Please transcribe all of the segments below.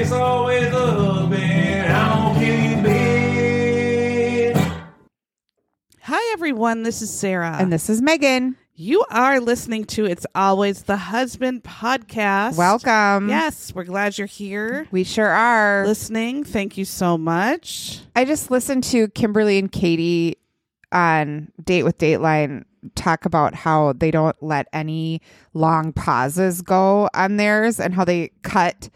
it's always the husband. I don't kill you. Hi, everyone. This is Sarah. And this is Megan. you are listening to It's Always the Husband podcast. Welcome. Yes, we're glad you're here We sure are. listening. Thank you so much. I just listened to Kimberly and Katie on Date with Dateline talk about how they don't let any long pauses go on theirs and how they cut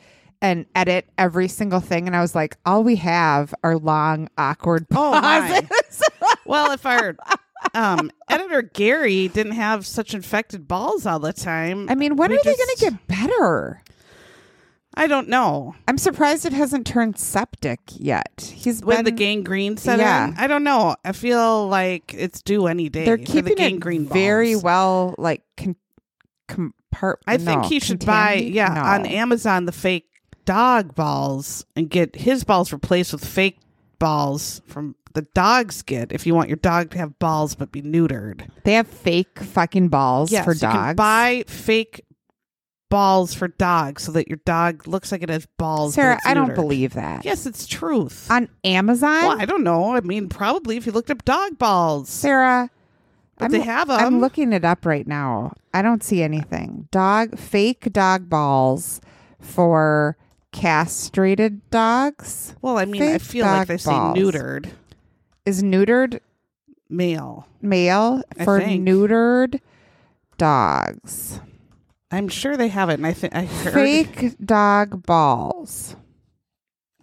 and edit every single thing. And I was like, all we have are long, awkward Oh, my. pauses. Well, if our um, editor Gary didn't have such infected balls all the time, I mean, when are they going to get better? I don't know. I'm surprised it hasn't turned septic yet. He's When been, the gangrene set Yeah. in, I don't know. I feel like it's due any day. they're for the keeping gangrene it very balls. well, like con- compart. I think he should buy, yeah, No. on Amazon the fake dog balls and get his balls replaced with fake balls from the dogs get if you want your dog to have balls but be neutered. They have fake fucking balls Yes, for you can dogs. buy fake balls for dogs so that your dog looks like it has balls. Sarah, I don't believe that. Yes, it's truth. On Amazon, well, I don't know. I mean, probably if you looked up dog balls. Sarah, But I'm, they have them. I'm looking it up right now. I don't see anything. Dog fake dog balls for castrated dogs Well, I mean, I Fake feel like they say balls. neutered is neutered male. male I for think. neutered dogs. I'm sure they have it, and I think I heard Fake dog balls.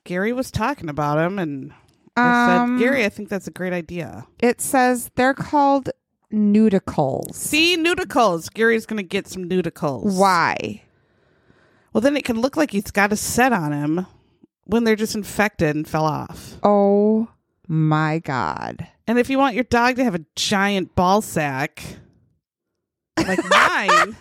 Gary was talking about him, and I Um, said, Gary, I think that's a great idea. It says they're called neuticles. See, neuticles. Gary's going to get some neuticles. Why? Well, then it can look like he's got a set on him when they're just infected and fell off. Oh my god. And if you want your dog to have a giant ball sack, like mine,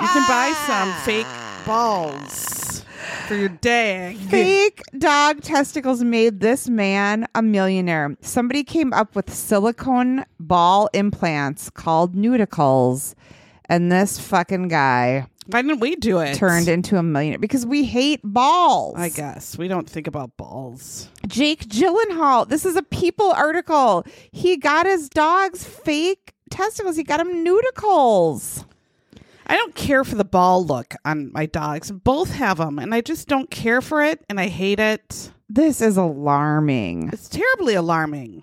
you can buy some fake balls for your dag. Fake dog testicles made this man a millionaire. Somebody came up with silicone ball implants called neuticles, and this fucking guy Why didn't we do it? turned into a millionaire because we hate balls. I guess we don't think about balls. Jake Gyllenhaal. This is a People article. He got his dog's fake testicles. He got him neuticles. I don't care for the ball look on my dogs. Both have them, and I just don't care for it, and I hate it. This is alarming. It's terribly alarming.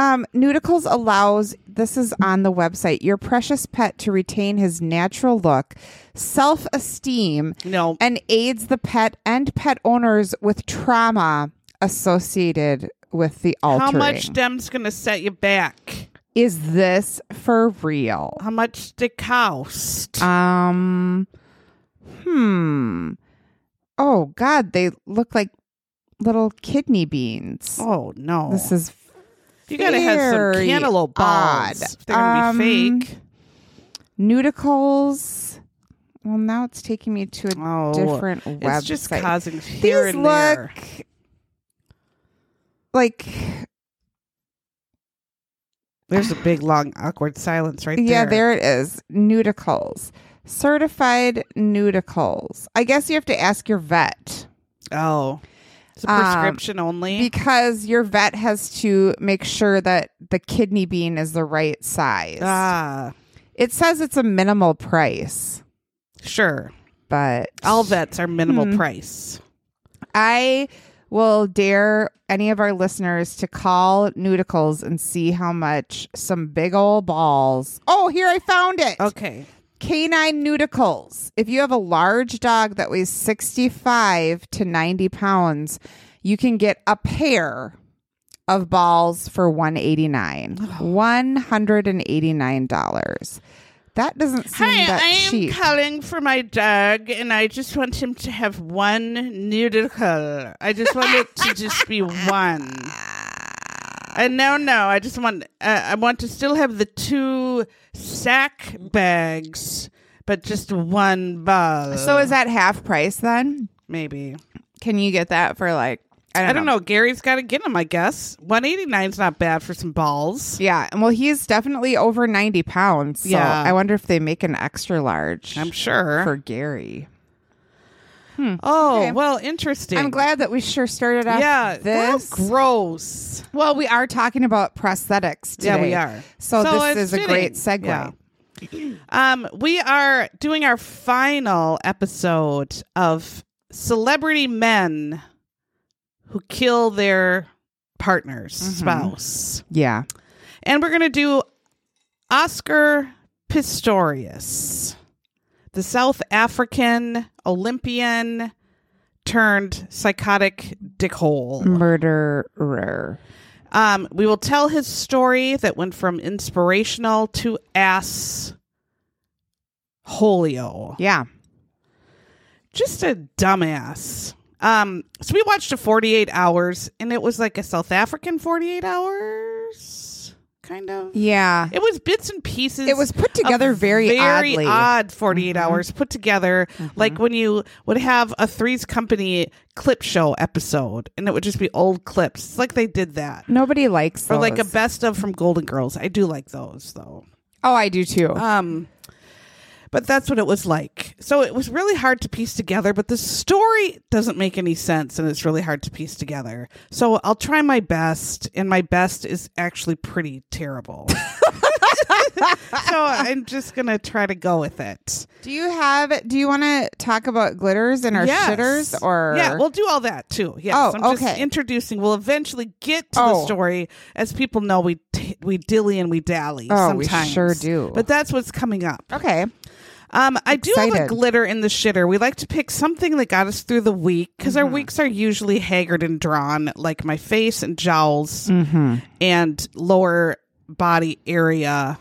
Um, Neuticles allows, this is on the website, your precious pet to retain his natural look, self esteem, No, and aids the pet and pet owners with trauma associated with the altering. how much Dem's gonna set you back? is this for real? How much they cost? Um, hmm. Oh, God, they look like little kidney beans. oh no, This is you gotta have some cantaloupe balls. odd. If they're gonna Um, be fake. neuticles. Well, now it's taking me to a Oh, different website. it's just causing here These and look there. like There's a big long awkward silence right there. yeah, there it is. Neuticles, certified neuticles. I guess you have to ask your vet Oh, it's a Um, prescription only. because your vet has to make sure that the kidney bean is the right size. ah, it says it's a minimal price, sure. but All vets are minimal Hmm. price. I will dare any of our listeners to call Neuticles and see how much some big old balls. Oh, here I found it. Okay. Canine Neuticles. If you have a large dog that weighs 65 to 90 pounds, you can get a pair of balls for 189 $189. That doesn't seem Hi, that I am cheap. calling for my dog, and I just want him to have one noodle. I just want it to just be one. And no, no, I just want uh, I want to still have the two sack bags, but just one ball. so is that half price then? maybe? Can you get that for like I don't, I don't know. Gary's got to get them, I guess. 189 is not bad for some balls. Yeah, and well, he's definitely over ninety pounds. So Yeah. I wonder if they make an extra large I'm sure. for Gary. Oh okay. well, interesting. I'm glad that we sure started off. Yeah, this. gross. Well, we are talking about prosthetics today. Yeah, we are. So, So this is a great fitting. segue. Yeah. Um, we are doing our final episode of celebrity men who kill their partners, spouse. Yeah. And we're going to do Oscar Pistorius, the South African Olympian turned psychotic dickhole. Murderer. Um, we will tell his story that went from inspirational to ass holio. Yeah. Just a dumbass. Um, so we watched a 48 hours and it was like a South African 48 hours, kind of. Yeah. It was bits and pieces. It was put together very very oddly. odd 48 hours put together like when you would have a Three's Company clip show episode and it would just be old clips. It's like they did that. Nobody likes Or like a best of from Golden Girls. I do like those though. Oh, I do too. Um but that's what it was like. So it was really hard to piece together, but the story doesn't make any sense and it's really hard to piece together. So I'll try my best, and my best is actually pretty terrible. so I'm just going to try to go with it. do you have? Do you want to talk about glitters and our Yes. shitters? Or Yeah, we'll do all that too. Yes. Oh, I'm just okay. introducing. We'll eventually get to the Oh. story. As people know, we t- we dilly and we dally Oh, we sometimes. sure do. But that's what's coming up. okay. Um, I do have a glitter in the shitter. We like to pick something that got us through the week because Mm-hmm. our weeks are usually haggard and drawn, like my face and jowls Mm-hmm. and lower body area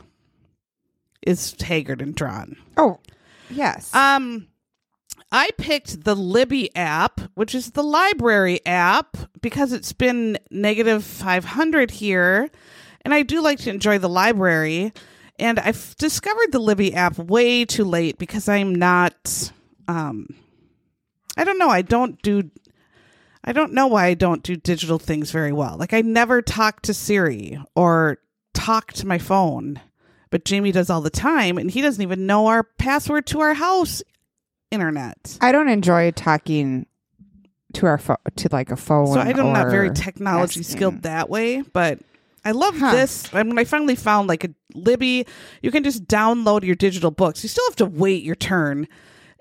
is haggard and drawn. Oh, yes. Um, I picked the Libby app, which is the library app, because it's been negative 500 here. And I do like to enjoy the library. And I've discovered the Libby app way too late because I'm not, um, I don't know. I don't do, I don't know why I don't do digital things very well. Like I never talk to Siri or talk to my phone but Jamie does all the time, and he doesn't even know our password to our house internet. I don't enjoy talking to our phone to like a phone. So I'm not very technology texting. skilled that way, but I love Huh. this. And when I finally found like a Libby, you can just download your digital books. You still have to wait your turn.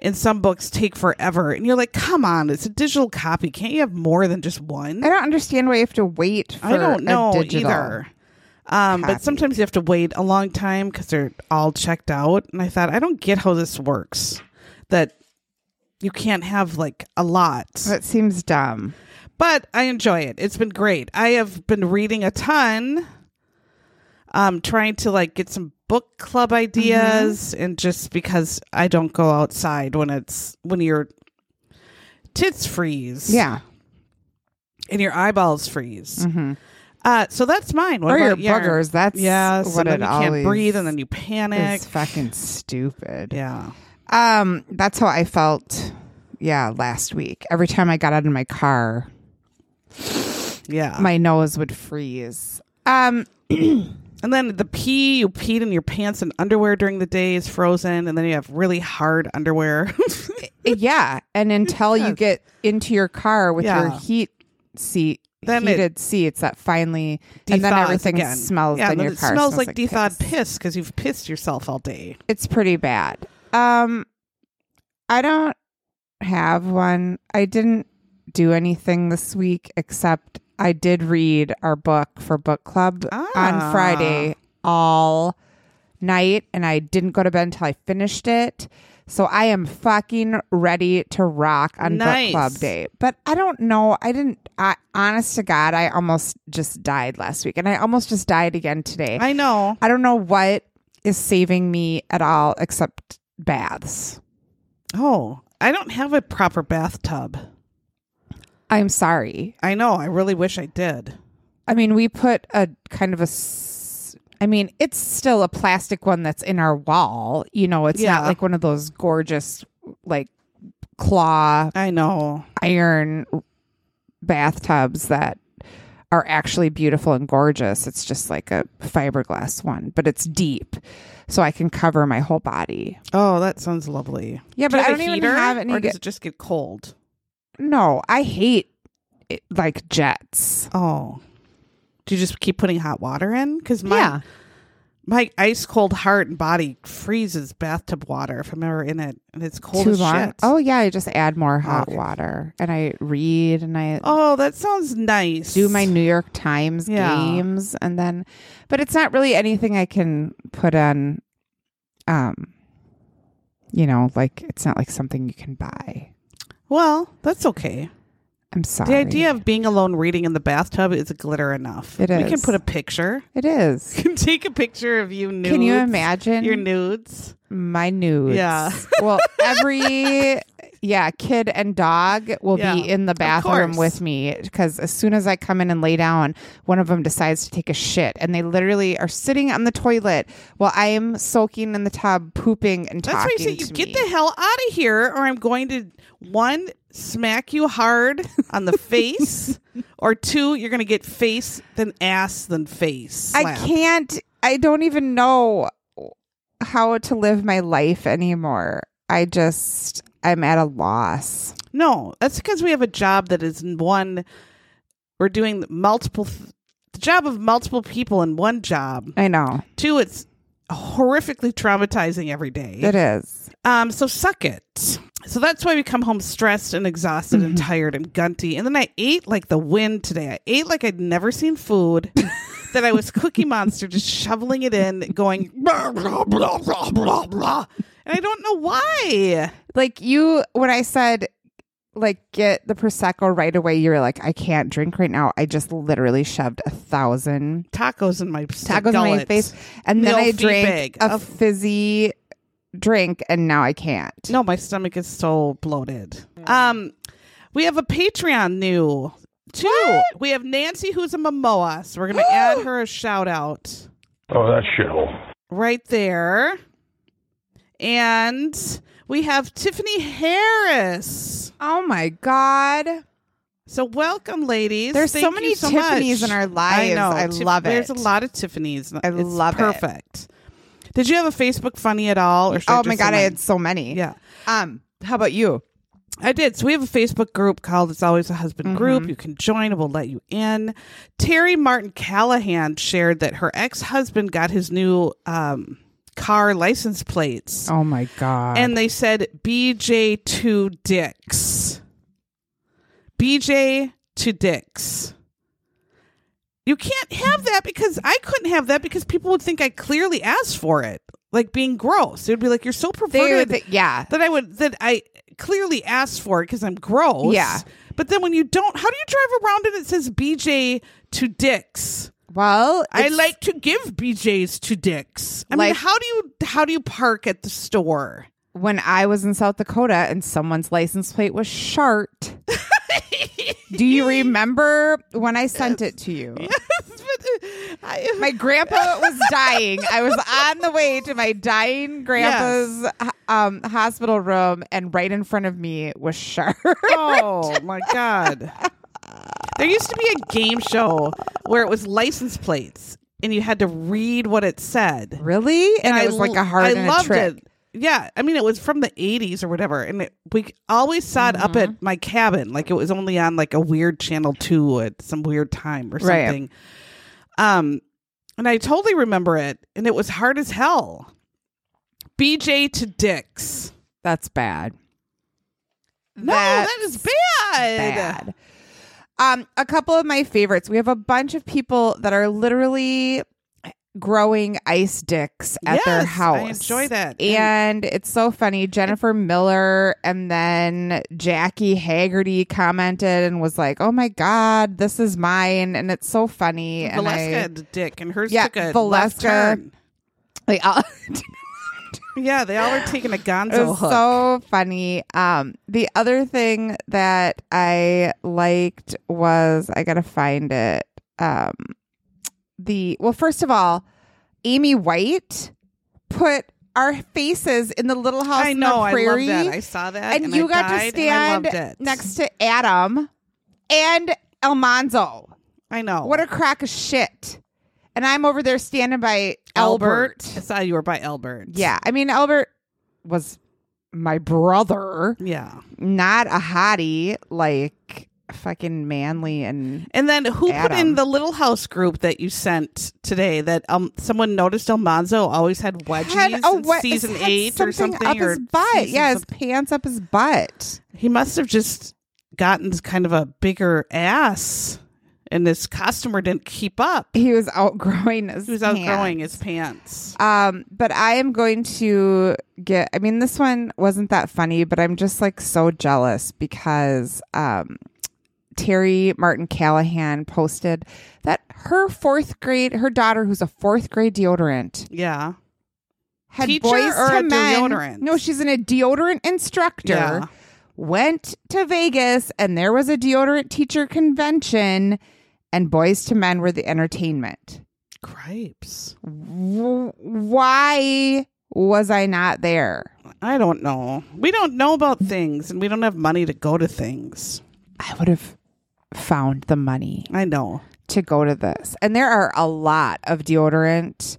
And some books take forever. And you're like, come on, it's a digital copy. Can't you have more than just one? I don't understand why you have to wait. For I don't know a digital. either. Um, but sometimes you have to wait a long time because they're all checked out. And I thought, I don't get how this works. That you can't have like a lot. That seems dumb. But I enjoy it. It's been great. I have been reading a ton. Um, trying to like get some book club ideas, and just because I don't go outside when it's when your tits freeze, Yeah. and your eyeballs freeze. hmm Uh, so that's mine. What Or your yours? boogers. That's Yes, what and then it you can't breathe, and then you panic. It's fucking stupid. Yeah, Um, that's how I felt. Yeah, last week. Every time I got out of my car, yeah. my nose would freeze. Um, and then the pee you peed in your pants and underwear during the day is frozen, and then you have really hard underwear. yeah, and until you get into your car with your heat seat, Then it heated seats, that finally, and then everything again. smells. Yeah, then your it car smells like piss. dethawed piss because you've pissed yourself all day. It's pretty bad. Um, I don't have one. I didn't do anything this week except I did read our book for book club Ah. on Friday all night, and I didn't go to bed until I finished it. So I am fucking ready to rock on Nice. book club day. But I don't know. I didn't. I, honest to God, I almost just died last week, and I almost just died again today. I know. I don't know what is saving me at all except baths. Oh, I don't have a proper bathtub. I'm sorry. I know. I really wish I did. I mean, we put a kind of a. s- I mean, it's still a plastic one that's in our wall. You know, it's Yeah. not like one of those gorgeous, like claw I know. iron bathtubs that are actually beautiful and gorgeous. It's just like a fiberglass one, but it's deep, so I can cover my whole body. Oh, that sounds lovely. Yeah, but I don't even have any. Or does it just get cold? No, I hate it, like jets. Oh, do you just keep putting hot water in? Because my yeah, my ice cold heart and body freezes bathtub water if I'm ever in it, and it's cold too as long. shit. Oh yeah, I just add more hot Okay. water, and I read and I Oh, that sounds nice. do my New York Times Yeah. games, and then, but it's not really anything I can put on. Um, you know, like it's not like something you can buy. Well, that's okay. I'm sorry. The idea of being alone reading in the bathtub is glitter enough. It is. We can put a picture. it is. You can take a picture of you nudes. Can you imagine your nudes? my nudes? Yeah. well, every yeah, kid and dog will Yeah, be in the bathroom with me because as soon as I come in and lay down, one of them decides to take a shit, and they literally are sitting on the toilet while I am soaking in the tub, pooping and That's why talking I say you get me. the hell out of here, or I'm going to one smack you hard on the face, or two, you're going to get face then ass then face. I can't. I don't even know how to live my life anymore. I just I'm at a loss. No, that's because we have a job that is one. We're doing multiple. The job of multiple people in one job. I know Two, it's horrifically traumatizing every day. it is. Um, so suck it. So that's why we come home stressed and exhausted and tired and gunty. And then I ate like the wind today. I ate like I'd never seen food. that I was Cookie Monster, just shoveling it in, going blah blah blah blah blah blah. And I don't know why. Like you, when I said like get the prosecco right away, you were like, I can't drink right now. I just literally shoved a thousand Tacos in my tacos in my face, and then I drank a of- fizzy drink, and now I can't. No, my stomach is so bloated. Um, we have a Patreon new. Two. We have Nancy, who's a Momoa, so we're gonna add her a shout out. Oh, that shithole. right there. And we have Tiffany Harris. Oh my god. So welcome, ladies. There's so many so Tiffany's much. in our lives. I know. I Tif- love it. There's a lot of Tiffany's. I It's love it. perfect. Did you have a Facebook funny at all? Or Oh my god, I had so many. Yeah, Um, how about you? I did. So we have a Facebook group called "It's Always a Husband" group. Mm-hmm. You can join; it will let you in. Terry Martin Callahan shared that her ex-husband got his new um, car license plates. Oh my god. and they said BJ to Dicks. BJ to Dicks. You can't have that because I couldn't have that because people would think I clearly asked for it, like being gross. It would be like you're so perverted they- yeah. that I would that I clearly asked for it because I'm gross. Yeah. But then when you don't, how do you drive around and it says BJ to Dicks? Well, I like to give BJ's to Dicks. I mean, Like- how do you how do you park at the store? when I was in South Dakota and someone's license plate was shart. Do you remember when I sent it to you? I, My grandpa was dying. I was on the way to my dying grandpa's um, hospital room, and right in front of me was shart. oh my god! There used to be a game show where it was license plates, and you had to read what it said. really? And, I it was like a hard I and loved trick. it. Yeah, I mean, it was from the '80s or whatever, and it, we always saw it up Mm-hmm. at my cabin, like it was only on like a weird channel two at some weird time or Right. something. Um, and I totally remember it, and it was hard as hell. BJ to Dicks. That's bad. No, That's that is bad. bad. Um, a couple of my favorites. We have a bunch of people that are literally growing ice dicks at their house. I enjoy that. And it's so funny. Jennifer Miller and then Jackie Haggerty commented and was like, "Oh my god, this is mine," and it's so funny. And Valeska I, had a dick, and hers Yeah, took a Valeska-. Like, Yeah, they all were taking a it gonzo was hook. so funny. Um, the other thing that I liked was I gotta find it. Um, the well, first of all, Amy White put our faces in the Little House I in know. the I love Prairie, that. I saw that, and, and, you I got to and I loved stand next to Adam and Almanzo. I know. What a crack of shit! And I'm over there standing by Albert. I saw you were by Albert. Yeah, I mean Albert was my brother, Yeah. not a hottie like fucking manly and And then who put in the little house group that you sent today that um someone noticed Almanzo always had wedgies had what season eight or something something up or his butt. Yeah, his something. pants up his butt. he must have just gotten kind of a bigger ass and this customer didn't keep up. He was outgrowing his. He was pants. outgrowing his pants. Um, but I am going to get. I mean, this one wasn't that funny, but I'm just like so jealous because um, Terry Martin Callahan posted that her fourth grade, her daughter, who's a fourth grade deodorant, Yeah. had Teacher boys or to a men. deodorant? No, she's in a deodorant instructor. Yeah. Went to Vegas and there was a deodorant teacher convention, and Boyz II Men were the entertainment. Gripes. W- why was I not there? I don't know. We don't know about things and we don't have money to go to things. I would have found the money I know. to go to this. And there are a lot of deodorant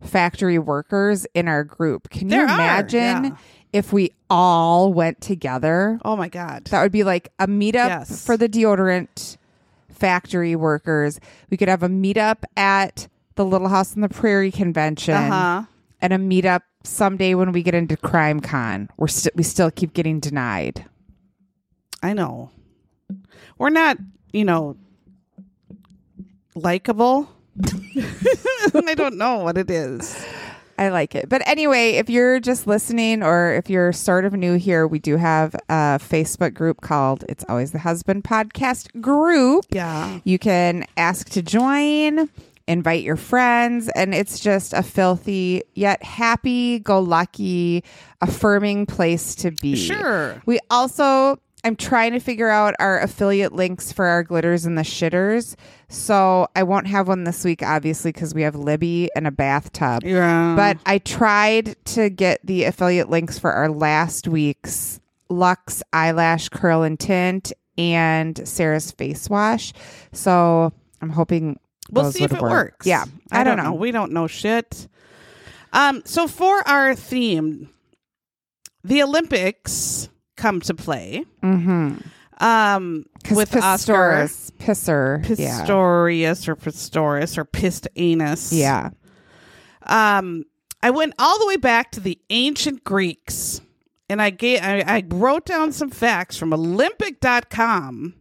factory workers in our group. Can you There are, imagine yeah. if we all went together? Oh my God. That would be like a meetup Yes. for the deodorant factory workers. We could have a meetup at the Little House on the Prairie convention Uh huh. and a meetup someday when we get into Crime Con. We're st- we still keep getting denied. I know. We're not, you know, likable. I don't know what it is. I like it. But anyway, if you're just listening or if you're sort of new here, we do have a Facebook group called It's Always the Husband Podcast Group. Yeah. You can ask to join, invite your friends, and it's just a filthy yet happy go lucky, affirming place to be. Sure. We also, I'm trying to figure out our affiliate links for our glitters and the shitters. So I won't have one this week, obviously, because we have Libby and a bathtub. Yeah. But I tried to get the affiliate links for our last week's Lux eyelash curl and tint and Sarah's face wash. So I'm hoping we'll see if it work. works. Yeah, I, don't know. We don't know shit. Um, so for our theme, the Olympics come to play. Mm-hmm. Um, with Oscar Pistorius, Pisser, yeah, Pistorius or Pistorius or Pissed Anus. yeah. um i went all the way back to the ancient greeks and i gave i, I wrote down some facts from olympic.com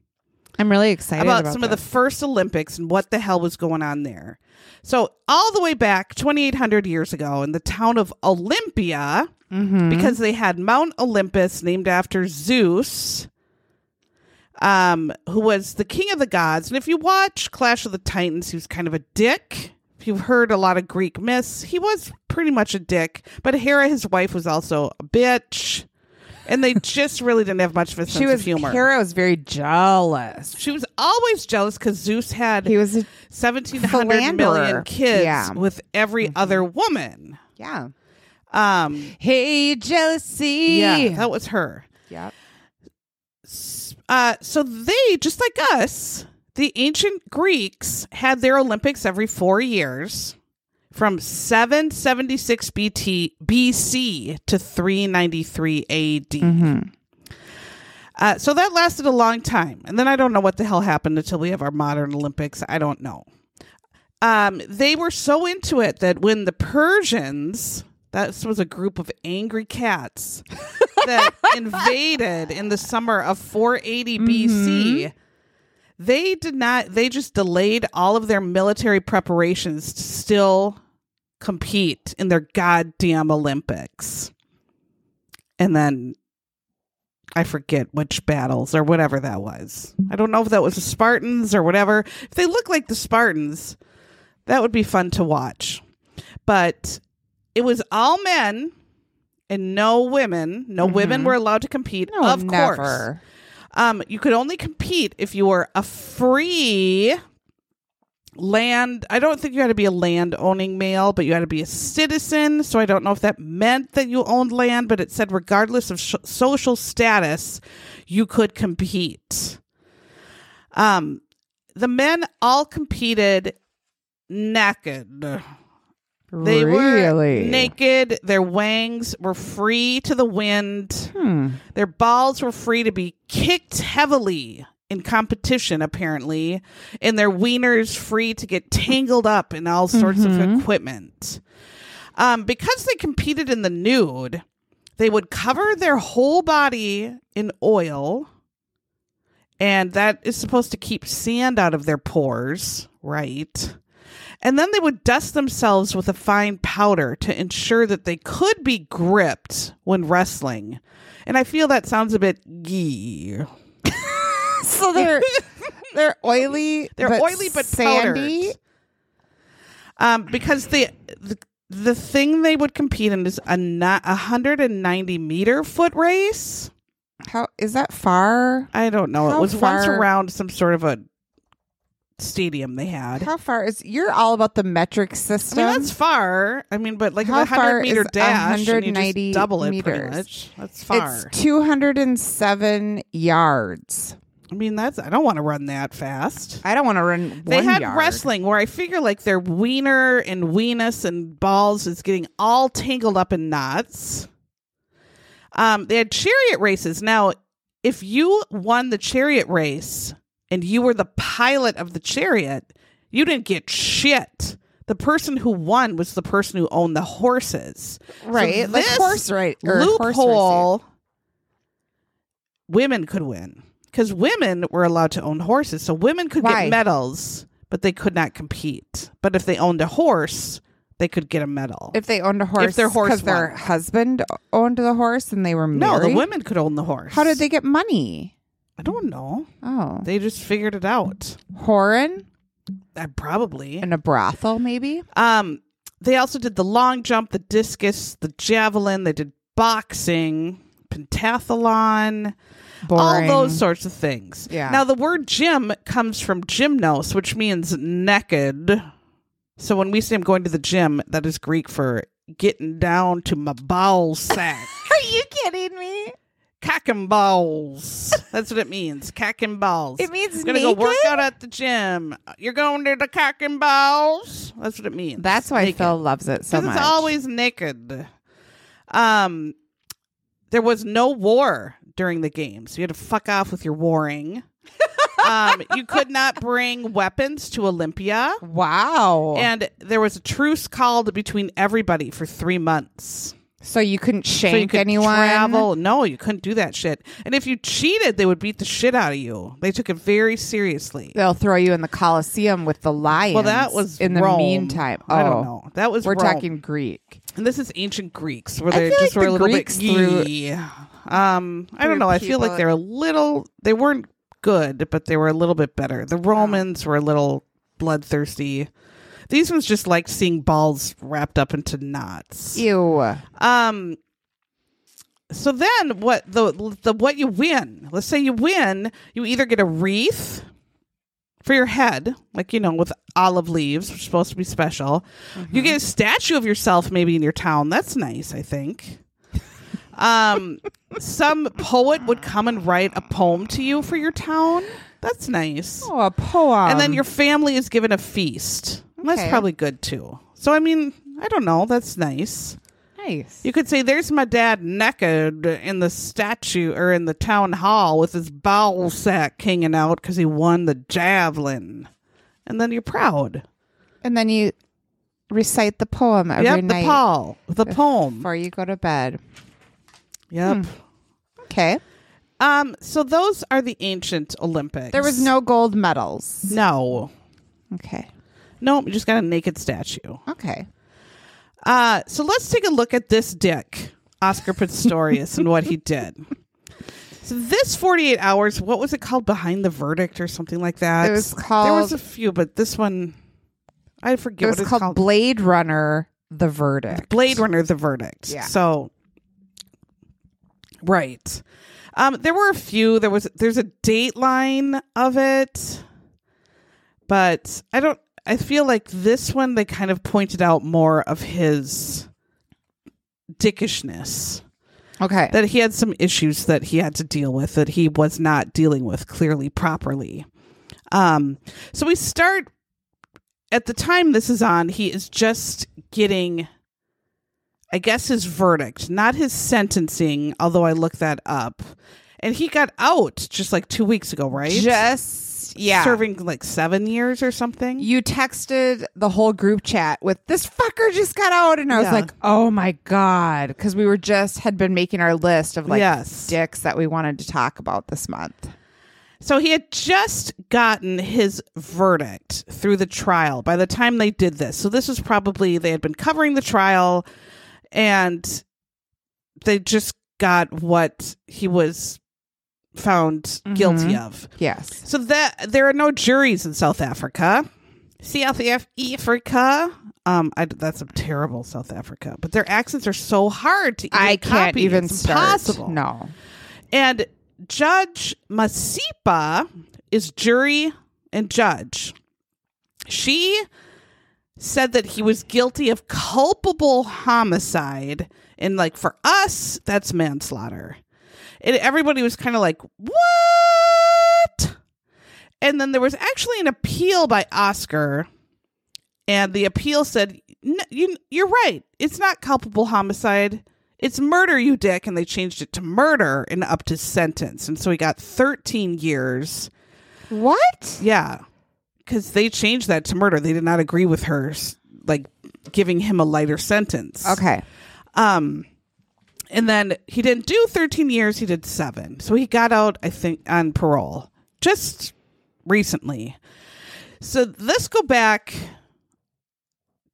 I'm really excited about, about, some of the first olympics and what the hell was going on there so all the way back 2800 years ago in the town of olympia Mhm. because they had mount olympus named after zeus um, who was the king of the gods. And if you watch Clash of the Titans, he was kind of a dick. If you've heard a lot of Greek myths, he was pretty much a dick. But Hera, his wife, was also a bitch. And they just really didn't have much of a sense she was of humor. Hera was very jealous. She was always jealous because Zeus had He was a, 1,700 million kids Yeah. with every other woman. yeah. Um, Hey, jealousy. yeah, that was her. Yep. Uh, so they, just like us, the ancient Greeks had their Olympics every four years from 776 BT, BC to 393 AD. Mm-hmm. Uh, so that lasted a long time. And then I don't know what the hell happened until we have our modern Olympics. I don't know. Um, they were so into it that when the Persians, that was a group of angry cats that invaded in the summer of 480 BC, they did not, they just delayed all of their military preparations to still compete in their goddamn Olympics. And then I forget which battles or whatever that was. I don't know if that was the Spartans or whatever. If they look like the Spartans, that would be fun to watch. But it was all men and no women. No women were allowed to compete. Mm-hmm. No, of course. Um, you could only compete if you were a free land. I don't think you had to be a land owning male, but you had to be a citizen. So I don't know if that meant that you owned land, but it said regardless of sh- social status, you could compete. Um, the men all competed naked. They were really naked. Their wangs were free to the wind. Hmm. Their balls were free to be kicked heavily in competition, apparently, and their wieners free to get tangled up in all sorts of equipment. Um, because they competed in the nude, they would cover their whole body in oil, and that is supposed to keep sand out of their pores, right? And then they would dust themselves with a fine powder to ensure that they could be gripped when wrestling. And I feel that sounds a bit gee. so they're they're oily. They're but oily but sandy. powdered. Um, because the, the the thing they would compete in is a not a hundred and ninety meter foot race. How is that far? I don't know. How it was once around some sort of a stadium they had. How far is? You're all about the metric I system. mean, that's far. I mean, but like How a hundred meter dash, and you 190 just double it pretty meters? much. That's far. It's 207 yards. I mean, that's. I don't want to run that fast. I don't want to run. They had yard. wrestling where I figure like their wiener and weenus and balls is getting all tangled up in knots. Um, they had chariot races. Now, if you won the chariot race and you were the pilot of the chariot, you didn't get shit. The person who won was the person who owned the horses. right? So like horse right or horse loophole women could win because women were allowed to own horses so women could Why? get medals but they could not compete but if they owned a horse they could get a medal If they owned a horse, if their horse because their husband owned the horse and they were married. no the women could own the horse How did they get money? I don't know Oh, they just figured it out Horan uh, probably and a brothel, maybe. um they also did the long jump the discus the javelin they did boxing pentathlon Boring. all those sorts of things. Yeah. Now the word gym comes from gymnos, which means naked. So when we say I'm going to the gym, that is Greek for getting down to my ball sack. Are you kidding me? Cock and balls. That's what it means. Cock and balls. It means I'm gonna go work out at the gym. You're going to the cock and balls. That's what it means. That's why Naked. Phil loves it so much. it's always naked. Um, there was no war during the games. You had to fuck off with your warring. um, you could not bring weapons to Olympia, wow. and there was a truce called between everybody for three months. So you couldn't shank so you could anyone. travel. No, you couldn't do that shit. And if you cheated, they would beat the shit out of you. They took it very seriously. They'll throw you in the Coliseum with the lions. Well, that was in the meantime. Oh, I don't know. That was We're Rome. talking Greek. And this is ancient Greeks, where they just like were the a little Greeks bit gee. Um, I don't know. I feel like they're a little. They weren't good, but they were a little bit better. The Romans were a little bloodthirsty. These ones just like seeing balls wrapped up into knots. Ew. Um. So then, what the the what you win? Let's say you win, you either get a wreath for your head, like you know, with olive leaves, which is supposed to be special. You get a statue of yourself, maybe in your town. That's nice, I think. Um, some poet would come and write a poem to you for your town. That's nice. Oh, a poem. and then your family is given a feast. That's probably good too. So I mean, I don't know. That's nice. nice. You could say, "There's my dad naked in the statue or in the town hall with his bowel sack hanging out because he won the javelin," and then you're proud. and then you recite the poem every yep, the night Paul, the poem. before you go to bed. Yep. Okay. Um. So those are the ancient Olympics. There was no gold medals. no, Okay. Nope. You just got a naked statue. Okay. Uh. So let's take a look at this dick, Oscar Pistorius, and what he did. So this 48 hours, what was it called? Behind the verdict or something like that. It was called. There was a few, but this one, I forget It was called, called. Blade Runner the verdict. Blade Runner: The Verdict. Yeah. So, right. Um, there were a few. There was there's a Dateline of it, but I don't. I feel like this one they kind of pointed out more of his dickishness Okay. that he had some issues that he had to deal with that he was not dealing with clearly properly. Um, so we start at the time this is on, he is just getting, I guess, his verdict, not his sentencing, although I looked that up. And he got out just like two weeks ago, right? Just yeah. Serving like seven years or something. you texted the whole group chat with this fucker just got out and I was Yeah. like, "Oh my god," cuz we were just had been making our list of like Yes. dicks that we wanted to talk about this month. So he had just gotten his verdict through the trial by the time they did this. So this was probably they had been covering the trial and they just got what he was found guilty of. Yes. So that there are no juries in South Africa. South Af- Africa. Um, I, that's a terrible South Africa, but their accents are so hard to. Even I can't copy. even It's start. impossible. No. And Judge Masipa is jury and judge. She said that he was guilty of culpable homicide. And, like, for us, that's manslaughter. And everybody was kind of like, what? And then there was actually an appeal by Oscar. And the appeal said, "N- you, you're right. It's not culpable homicide. It's murder, you dick. And they changed it to murder and up to sentence. And so he got 13 years. What? Yeah. Because they changed that to murder. They did not agree with her, like, giving him a lighter sentence. Okay. Um, and then he didn't do 13 years, he did seven. So he got out, I think, on parole just recently. So let's go back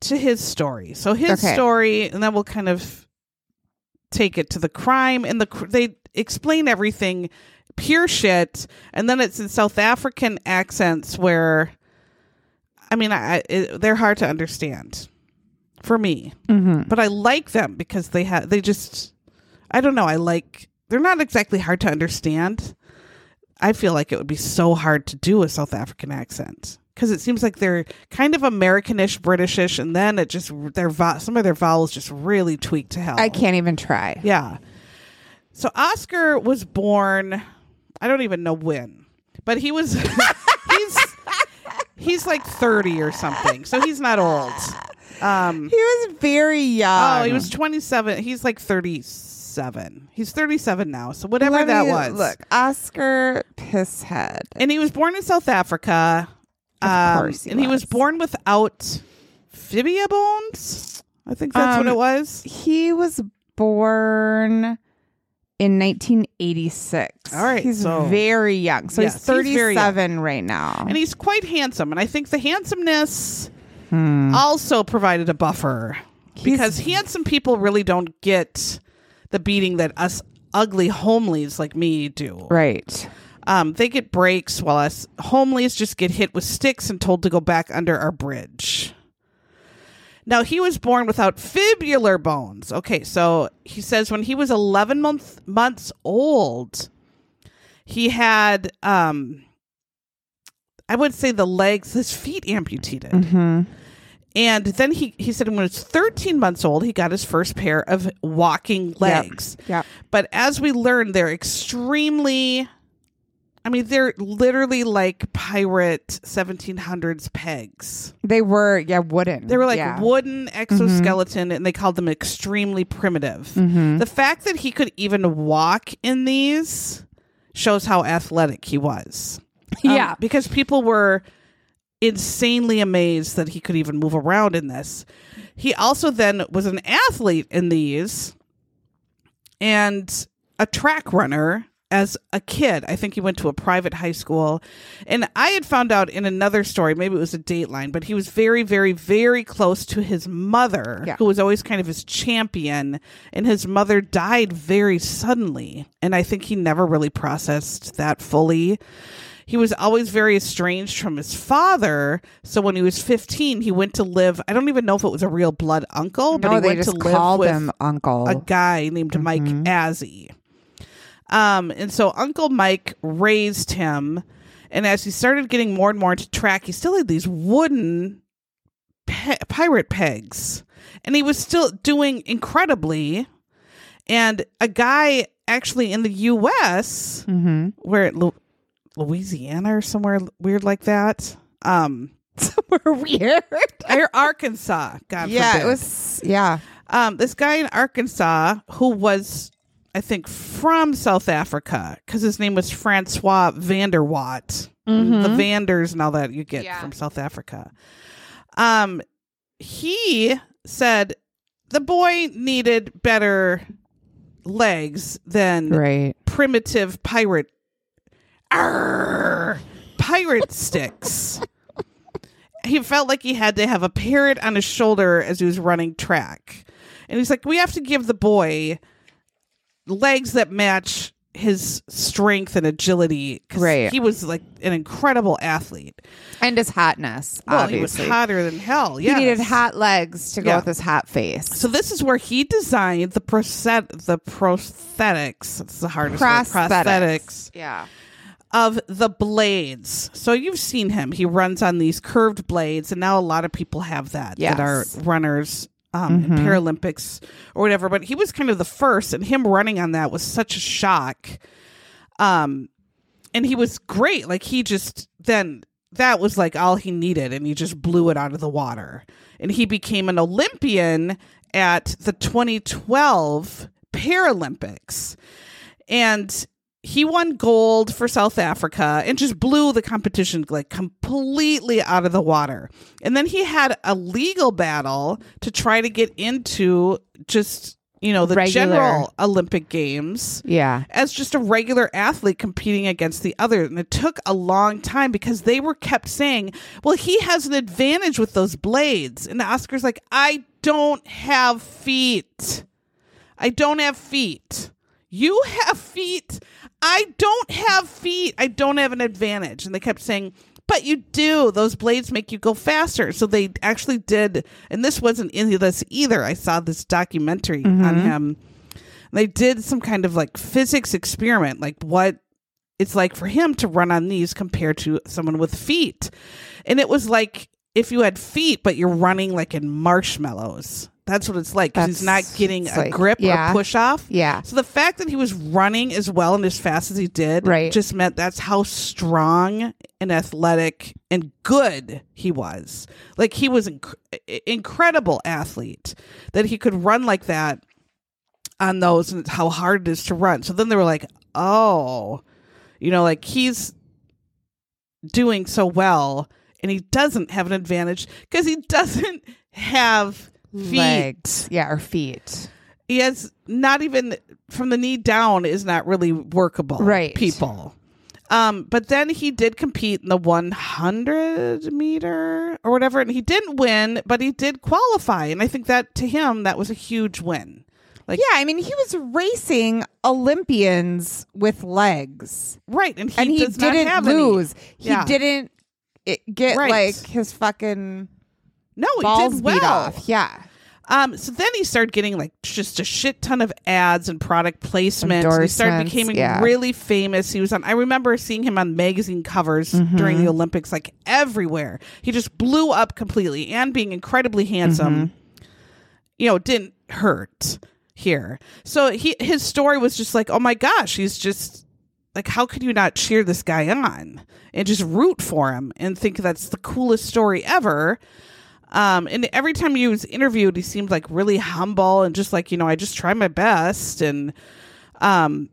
to his story. So his Okay. story, and then we'll kind of take it to the crime and the they explain everything pure shit and then it's in south african accents where i mean I, it, they're hard to understand for me Mm-hmm. but I like them because they have they just I don't know I like they're not exactly hard to understand. I feel like it would be so hard to do a South African accent because it seems like they're kind of Americanish, Britishish, and then it just their vo- some of their vowels just really tweak to hell. I can't even try. Yeah. So Oscar was born. I don't even know when, but he was. he's he's like thirty or something, so he's not old. Um, He was very young. Oh, he was 27. He's like 37. He's 37 now. So whatever Let that me- was. Look, Oscar Pisshead. And he was born in South Africa. Of Um, course he and he was was. born without fibula bones. I think that's what Um, it was. He was born in 1986. All right, He's so- very young. So Yes, he's he's 37 right now. And he's quite handsome. And I think the handsomeness Hmm. also provided a buffer because handsome people really don't get the beating that us ugly homelies like me do. right. Um, they get breaks while us homelies just get hit with sticks and told to go back under our bridge. Now, he was born without fibular bones. Okay, so he says when he was 11 month, months old, he had, um, I would say the legs, his feet amputated. Mm-hmm. And then he, he said when he was 13 months old, he got his first pair of walking legs. Yep. But as we learned, they're extremely. I mean, they're literally like pirate 1700s pegs. They were, yeah, wooden. They were like yeah. wooden exoskeleton, and they called them extremely primitive. Mhm. The fact that he could even walk in these shows how athletic he was. Um, Yeah. because people were insanely amazed that he could even move around in this. He also then was an athlete in these and a track runner as a kid. I think he went to a private high school. And I had found out in another story, maybe it was a dateline, but he was very, very, very close to his mother, Yeah. who was always kind of his champion. And his mother died very suddenly. And I think he never really processed that fully. He was always very estranged from his father. So when he was 15, he went to live. I don't even know if it was a real blood uncle, but no, he went to live with Uncle. a guy named Mike Mhm. Azzy. Um, and so Uncle Mike raised him, and as he started getting more and more into track, he still had these wooden pe- pirate pegs, and he was still doing incredibly. And a guy actually in the U.S. mm-hmm. where Lu- Louisiana or somewhere weird like that, um, Somewhere weird. or Arkansas. God yeah, forbid. it was. Yeah. um, this guy in Arkansas who was, I think, from South Africa because his name was Francois Vanderwatt. The Vanders and all that you get Yeah. from South Africa. Um, he said the boy needed better legs than Right. primitive pirate Arr, pirate sticks. he felt like he had to have a parrot on his shoulder as he was running track. And he's like, we have to give the boy legs that match his strength and agility. Right. He was like an incredible athlete. And his hotness. Well, obviously. he was hotter than hell. He needed hot legs to go Yeah. with his hot face. So this is where he designed the proset the prosthetics. It's the hardest word. prosthetics. Prosthetics Yeah. Of the blades. So you've seen him. He runs on these curved blades, and now a lot of people have that that are runners um, in Paralympics or whatever. But he was kind of the first, and him running on that was such a shock. Um, and he was great. Like he just then that was like all he needed, and he just blew it out of the water. And he became an Olympian at the 2012 Paralympics, and he won gold for South Africa and just blew the competition like completely out of the water. And then he had a legal battle to try to get into just, you know, the Regular. general Olympic Games Yeah. as just a regular athlete competing against the other. And it took a long time because they were kept saying, well, he has an advantage with those blades. And Oscar's like, I don't have feet. I don't have feet. You have feet. I don't have feet. I don't have an advantage. And they kept saying, but you do. Those blades make you go faster. So they actually did. And this wasn't in this either. I saw this documentary on mm-hmm. him. They did some kind of like physics experiment, like what it's like for him to run on these compared to someone with feet. And it was like if you had feet, but you're running like in marshmallows. That's what it's like 'cause he's not getting it's a like- grip yeah. or push off. Yeah. So the fact that he was running as well and as fast as he did Right. just meant that's how strong and athletic and good he was. Like he was inc- incredible athlete that he could run like that on those and how hard it is to run. So then they were like, "Oh, you know, like he's doing so well and he doesn't have an advantage because he doesn't have feet." Legs. Yeah, or feet. he has not even from the knee down is not really workable Right. people um but then he did compete in the 100 meter or whatever and he didn't win but he did qualify and i think that to him that was a huge win like Yeah, I mean, he was racing Olympians with legs, right and he, and he didn't have any. lose. He Yeah. didn't get Right. like his fucking no he balls did well beat off. Yeah, Um, so then he started getting like just a shit ton of ads and product placement. And he started becoming yeah. really famous. He was on. I remember seeing him on magazine covers Mm-hmm. during the Olympics, like everywhere. He just blew up completely, and being incredibly handsome, Mm-hmm. you know, didn't hurt here. So he his story was just like, oh my gosh, he's just like, how could you not cheer this guy on and just root for him and think that's the coolest story ever? Um, and every time he was interviewed, he seemed like really humble and just like, you know, I just try my best. And, um,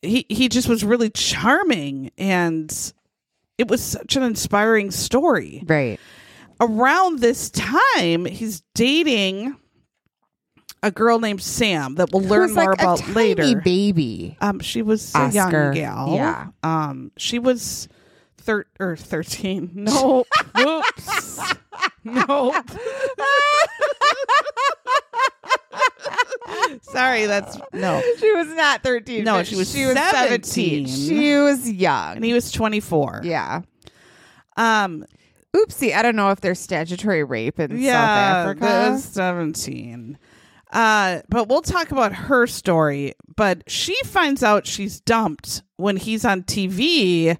he, he just was really charming and it was such an inspiring story. right. Around this time, he's dating a girl named Sam that we'll learn more like about a later. baby. Um, she was a Oscar, young gal. yeah. Um, she was thir- or thirteen. No, whoops. Nope. Sorry, that's no. She was not 13. No, but she was she was 17. 17. She was young. And he was 24. yeah. Um Oopsie. I don't know if there's statutory rape in yeah, South Africa. that was 17. Uh but we'll talk about her story, but she finds out she's dumped when he's on TV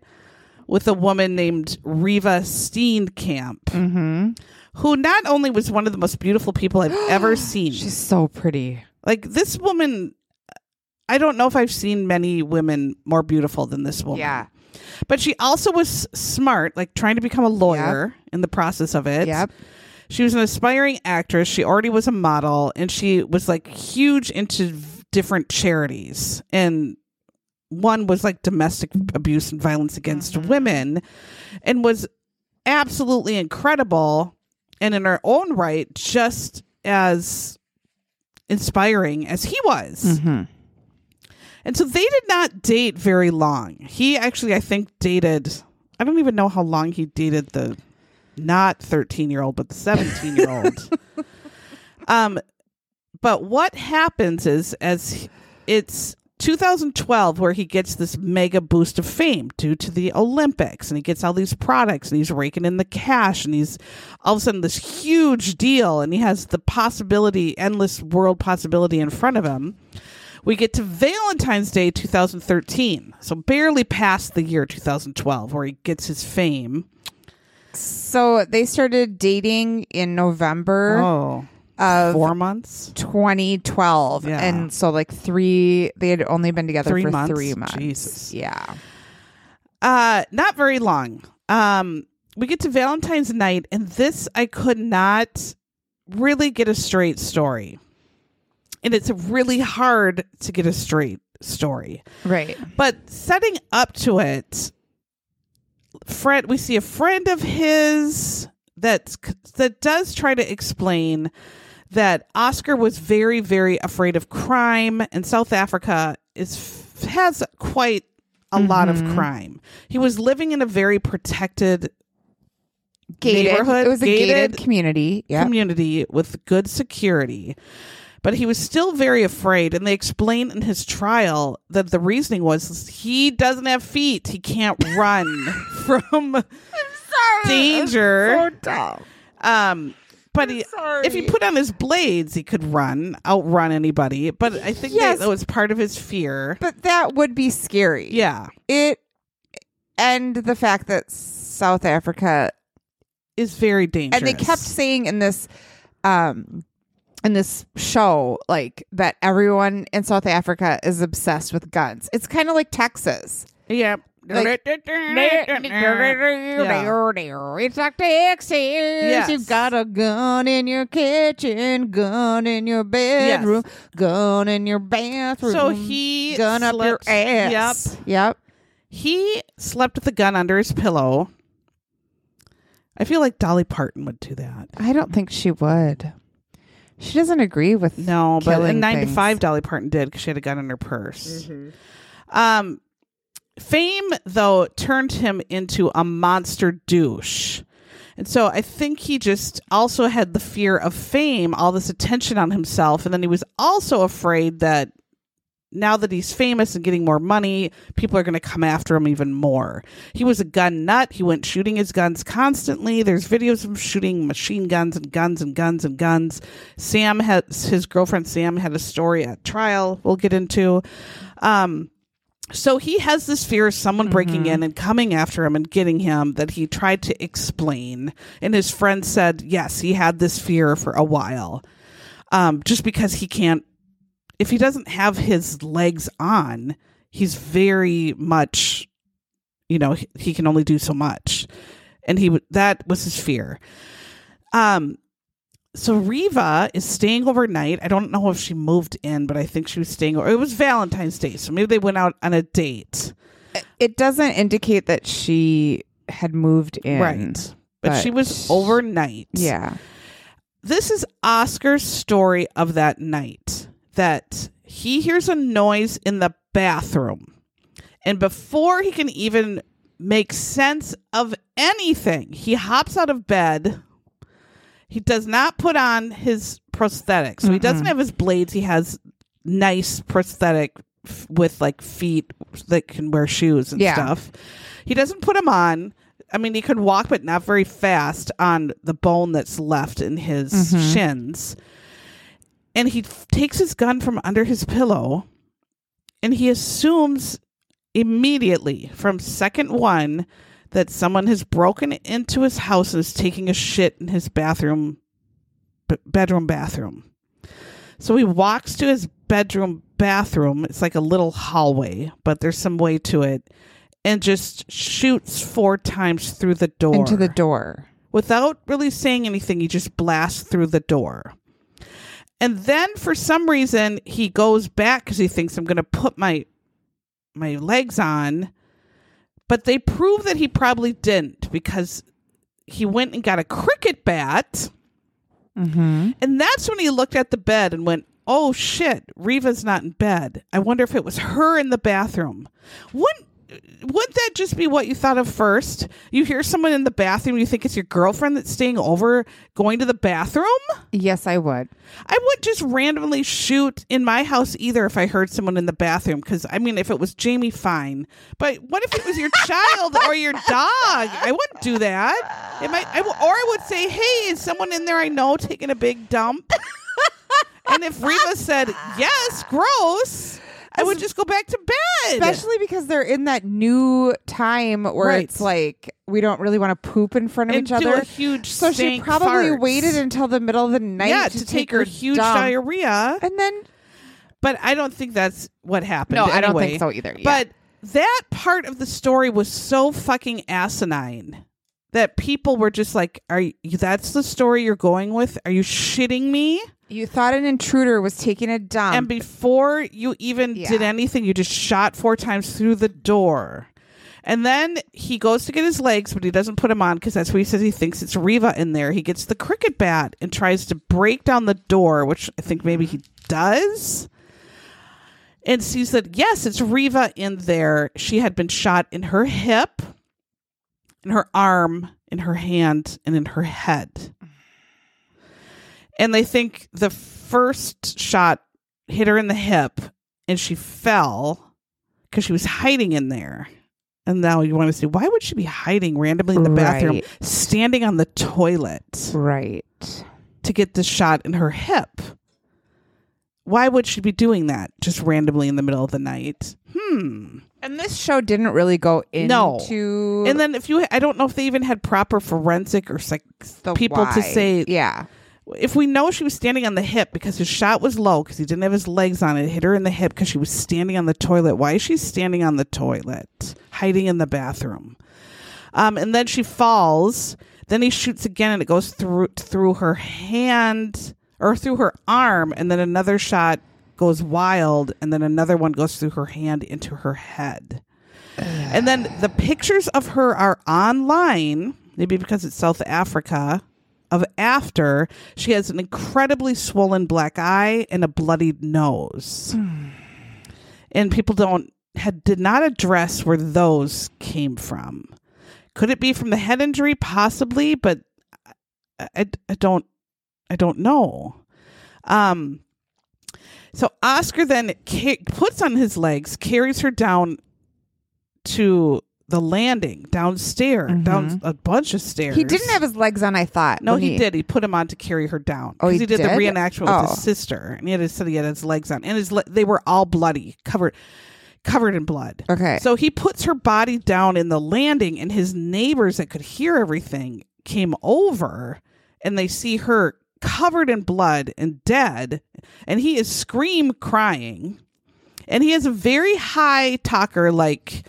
with a woman named Reeva Steenkamp, mm-hmm. who not only was one of the most beautiful people I've ever seen. She's so pretty. Like this woman, I don't know if I've seen many women more beautiful than this woman. Yeah. But she also was smart, like trying to become a lawyer in the process of it. Yep. She was an aspiring actress. She already was a model and she was like huge into different charities. And one was like domestic abuse and violence against women and was absolutely incredible and in her own right just as inspiring as he was. Mm-hmm. And so they did not date very long. He actually, I think, dated, I don't even know how long he dated the not 13 year old, but the 17 year old. um, but what happens is, as it's 2012, where he gets this mega boost of fame due to the Olympics, and he gets all these products, and he's raking in the cash, and he's all of a sudden this huge deal, and he has the possibility, endless world possibility in front of him we get to Valentine's Day 2013. So barely past the year 2012 where he gets his fame. So they started dating in November Oh, of four months? 2012. Yeah. And so, like, three, they had only been together Three for months? three months. Jesus. Yeah. Uh, not very long. Um, we get to Valentine's night, and this I could not really get a straight story. And it's really hard to get a straight story. Right. But setting up to it, Fred, we see a friend of his that that does try to explain that Oscar was very, very afraid of crime, and South Africa is has quite a lot of mm-hmm. crime. He was living in a very protected Gated. Neighborhood, It was a gated, gated community. Yeah. community with good security. But he was still very afraid, and they explained in his trial that the reasoning was he doesn't have feet; he can't run from danger. dumb. Um, but he, if he put on his blades, he could run, outrun anybody. But I think Yes. that, that was part of his fear. But that would be scary. Yeah, It, and the fact that South Africa is very dangerous. and they kept saying in this um in this show like that everyone in South Africa is obsessed with guns. It's kind of like Texas. yeah. Like- It's like Texas. Yes. You've got a gun in your kitchen, gun in your bedroom, gun in your bathroom. So he gun up your slept- ass. Yep. Yep. He slept with a gun under his pillow. I feel like Dolly Parton would do that. I don't think she would. She doesn't agree with No, but in nine to five, Dolly Parton did because she had a gun in her purse. Um, fame though turned him into a monster douche, and so I think he just also had the fear of fame, all this attention on himself, and then he was also afraid that now that he's famous and getting more money, people are going to come after him even more. He was a gun nut. He went shooting his guns constantly. There's videos of him shooting machine guns and guns and guns and guns. Sam has his girlfriend Sam had a story at trial. We'll get into. Um, so he has this fear of someone breaking in and coming after him and getting him that he tried to explain. And his friend said, yes, he had this fear for a while. Um, just because he can't if he doesn't have his legs on, he's very much, you know, he, he can only do so much, and he would that was his fear. Um, so Reeva is staying overnight. I don't know if she moved in, but I think she was staying. Or it was Valentine's Day, so maybe they went out on a date, It doesn't indicate that she had moved in. right? But, but she was overnight. Yeah. this is Oscar's story of that night that he hears a noise in the bathroom. And before he can even make sense of anything, he hops out of bed. He does not put on his prosthetics. So he doesn't have his blades. He has nice prosthetic f- with like feet that can wear shoes and Yeah. stuff. He doesn't put them on. I mean, he could walk, but not very fast on the bone that's left in his Mhm. shins. And he f- takes his gun from under his pillow and he assumes immediately from second one that someone has broken into his house and is taking a shit in his bathroom b- bedroom bathroom. So he walks to his bedroom bathroom. It's like a little hallway but there's some way to it and just shoots four times through the door. Into the door. without really saying anything he just blasts through the door. And then for some reason he goes back because he thinks i'm going to put my my legs on but they prove that he probably didn't because he went and got a cricket bat. Mm-hmm. and that's when he looked at the bed and went oh shit Reeva's not in bed. I wonder if it was her in the bathroom. Wouldn't wouldn't that just be what you thought of first you hear someone in the bathroom you think it's your girlfriend that's staying over going to the bathroom Yes, I would. I would just randomly shoot in my house either if I heard someone in the bathroom. Because I mean, if it was Jamie, fine. But what if it was your child or your dog? I wouldn't do that. It might, I, w- or I would say, "Hey, is someone in there I know taking a big dump?" and if Reeva said yes, gross, I would just go back to bed. Especially because they're in that new time where Right. it's like we don't really want to poop in front of and each do other. a huge. So she stank probably farts. waited until the middle of the night yeah to, take, her huge dump. diarrhea. And then But I don't think that's what happened. no, I don't anyway. think so either. Yeah. But that part of the story was so fucking asinine that people were just like, "Are you? That's the story you're going with? Are you shitting me?" You thought an intruder was taking a dump. and before you even Yeah. did anything, you just shot four times through the door. And then he goes to get his legs, but he doesn't put them on because that's what he says he thinks it's Reeva in there. He gets the cricket bat and tries to break down the door, which I think maybe he does. And sees that, yes, it's Reeva in there. She had been shot in her hip, in her arm, in her hand, and in her head. And they think the first shot hit her in the hip and she fell because she was hiding in there. And now you want to say, why would she be hiding randomly in the bathroom, Right. standing on the toilet right. to get the shot in her hip? Why would she be doing that just randomly in the middle of the night? Hmm. And this show didn't really go No. into And then if you, I don't know if they even had proper forensic or psych people to say, yeah. If we know she was standing on the hip because his shot was low because he didn't have his legs on it, hit her in the hip because she was standing on the toilet. Why is she standing on the toilet, hiding in the bathroom? Um, and then she falls. Then he shoots again, and it goes through through her hand or through her arm, and then another shot goes wild, and then another one goes through her hand into her head. And then the pictures of her are online, maybe because it's South Africa, of after she has an incredibly swollen black eye and a bloodied nose. And people don't had did not address where those came from. Could it be from the head injury? Possibly, but I, I, don't I don't know. Um so Oscar then ca- puts on his legs, carries her down to the landing downstairs, down a bunch of stairs. Mm-hmm. He didn't have his legs on, I thought. No, when he, did. He put him on to carry her down. Oh, he he did, the did? reenactment with Oh. his sister, and he had his, said he had his legs on, and his le- they were all bloody, covered, covered in blood. Okay. So he puts her body down in the landing, and his neighbors that could hear everything came over, and they see her covered in blood and dead, and he is scream crying, and he has a very high talker like.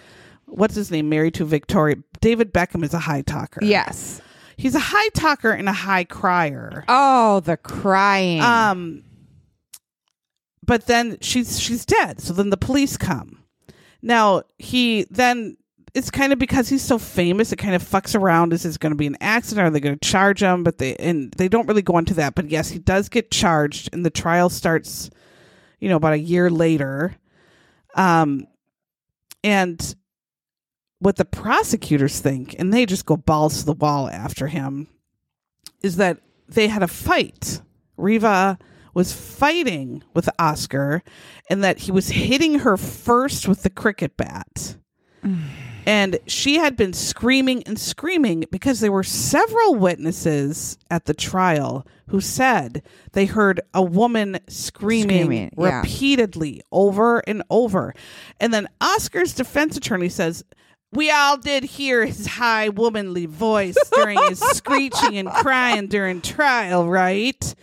What's his name? Married to Victoria. David Beckham is a high talker. Yes. He's a high talker and a high crier. Oh, the crying. Um but then she's she's dead. So then the police come. Now, he then it's kind of because he's so famous, it kind of fucks around. Is this going to be an accident? Are they going to charge him? But they and they don't really go into that. But yes, he does get charged, and the trial starts, you know, about a year later. Um, and what the prosecutors think, and they just go balls to the wall after him, is that they had a fight. Reeva was fighting with Oscar and that he was hitting her first with the cricket bat. And she had been screaming and screaming because there were several witnesses at the trial who said they heard a woman screaming, Screaming, yeah. repeatedly over and over. And then Oscar's defense attorney says, We all did hear his high womanly voice during his screeching and crying during trial, right?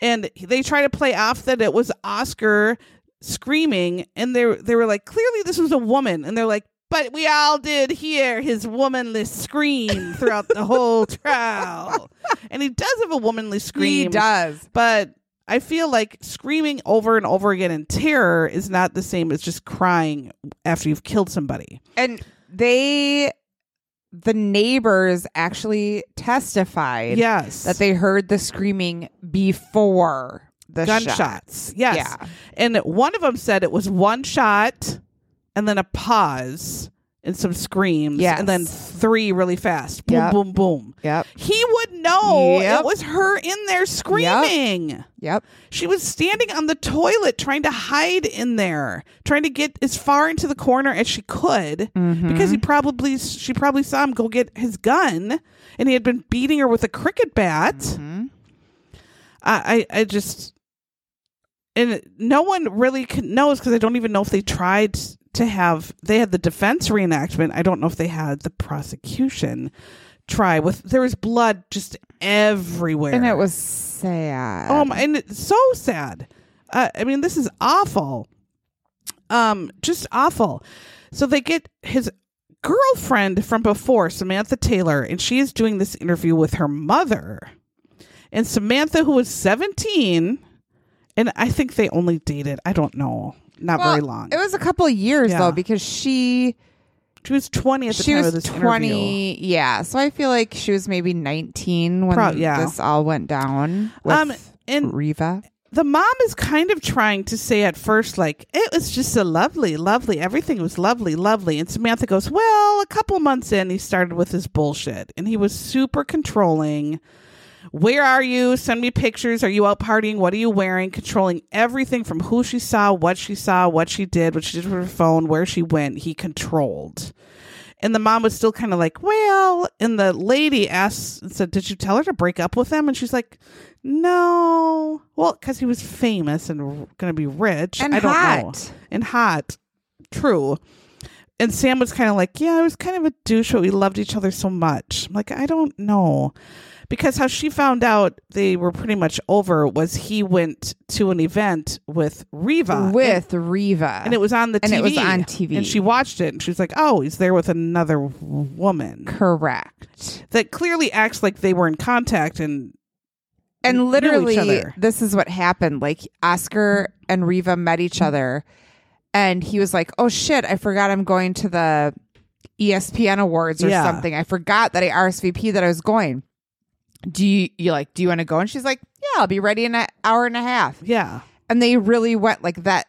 And they try to play off that it was Oscar screaming, and they they were like, clearly this was a woman, and they're like, but we all did hear his womanly scream throughout the whole trial, and he does have a womanly scream. He does. but I feel like screaming over and over again in terror is not the same as just crying after you've killed somebody. And they, the neighbors actually testified Yes, that they heard the screaming before the gunshots. shots. Yes, Yeah. and one of them said it was one shot and then a pause and some screams, Yes. and then three really fast. Boom, Yep. boom, boom. Yep. He would know Yep. it was her in there screaming. Yep. She was standing on the toilet trying to hide in there, trying to get as far into the corner as she could Mm-hmm. because he probably she probably saw him go get his gun and he had been beating her with a cricket bat. Mm-hmm. I, I I just and no one really knows because I don't even know if they tried to have they had the defense reenactment. I don't know if they had the prosecution try with there was blood just everywhere And it was sad. Oh my, and it's so sad. Uh, I mean, this is awful. Um, just awful. So they get his girlfriend from before, Samantha Taylor, and she is doing this interview with her mother. And Samantha, who was 17, and I think they only dated, I don't know, not Well, very long. It was a couple of years Yeah. though because she she was 20 at the she time was of this interview. 20 yeah so i feel like she was maybe 19 when Pro- yeah. this all went down with Um, and riva the mom is kind of trying to say at first, like, it was just a lovely, lovely, everything was lovely, lovely. And Samantha goes, Well, a couple months in, he started with his bullshit. And he was super controlling. Where are you? Send me pictures. Are you out partying? What are you wearing? Controlling everything from who she saw, what she saw, what she did, what she did with her phone, where she went. He controlled. And the mom was still kind of like, well, and the lady asked and said, Did you tell her to break up with him? And she's like, No. Well, because he was famous and going to be rich. And I don't know. hot. And hot. True. And Sam was kind of like, Yeah, I was kind of a douche, but we loved each other so much. I'm like, I don't know. Because how she found out they were pretty much over was he went to an event with Reeva. with Reeva and it was on the TV. And it was on TV. And she watched it and she was like, oh, he's there with another woman correct that clearly acts like they were in contact and and each literally other. this is what happened like oscar and Reeva met each other and he was like oh shit i forgot i'm going to the espn awards or Yeah. something i forgot that i rsvp that i was going do you you like do you want to go and she's like yeah i'll be ready in an hour and a half yeah. and they really went like that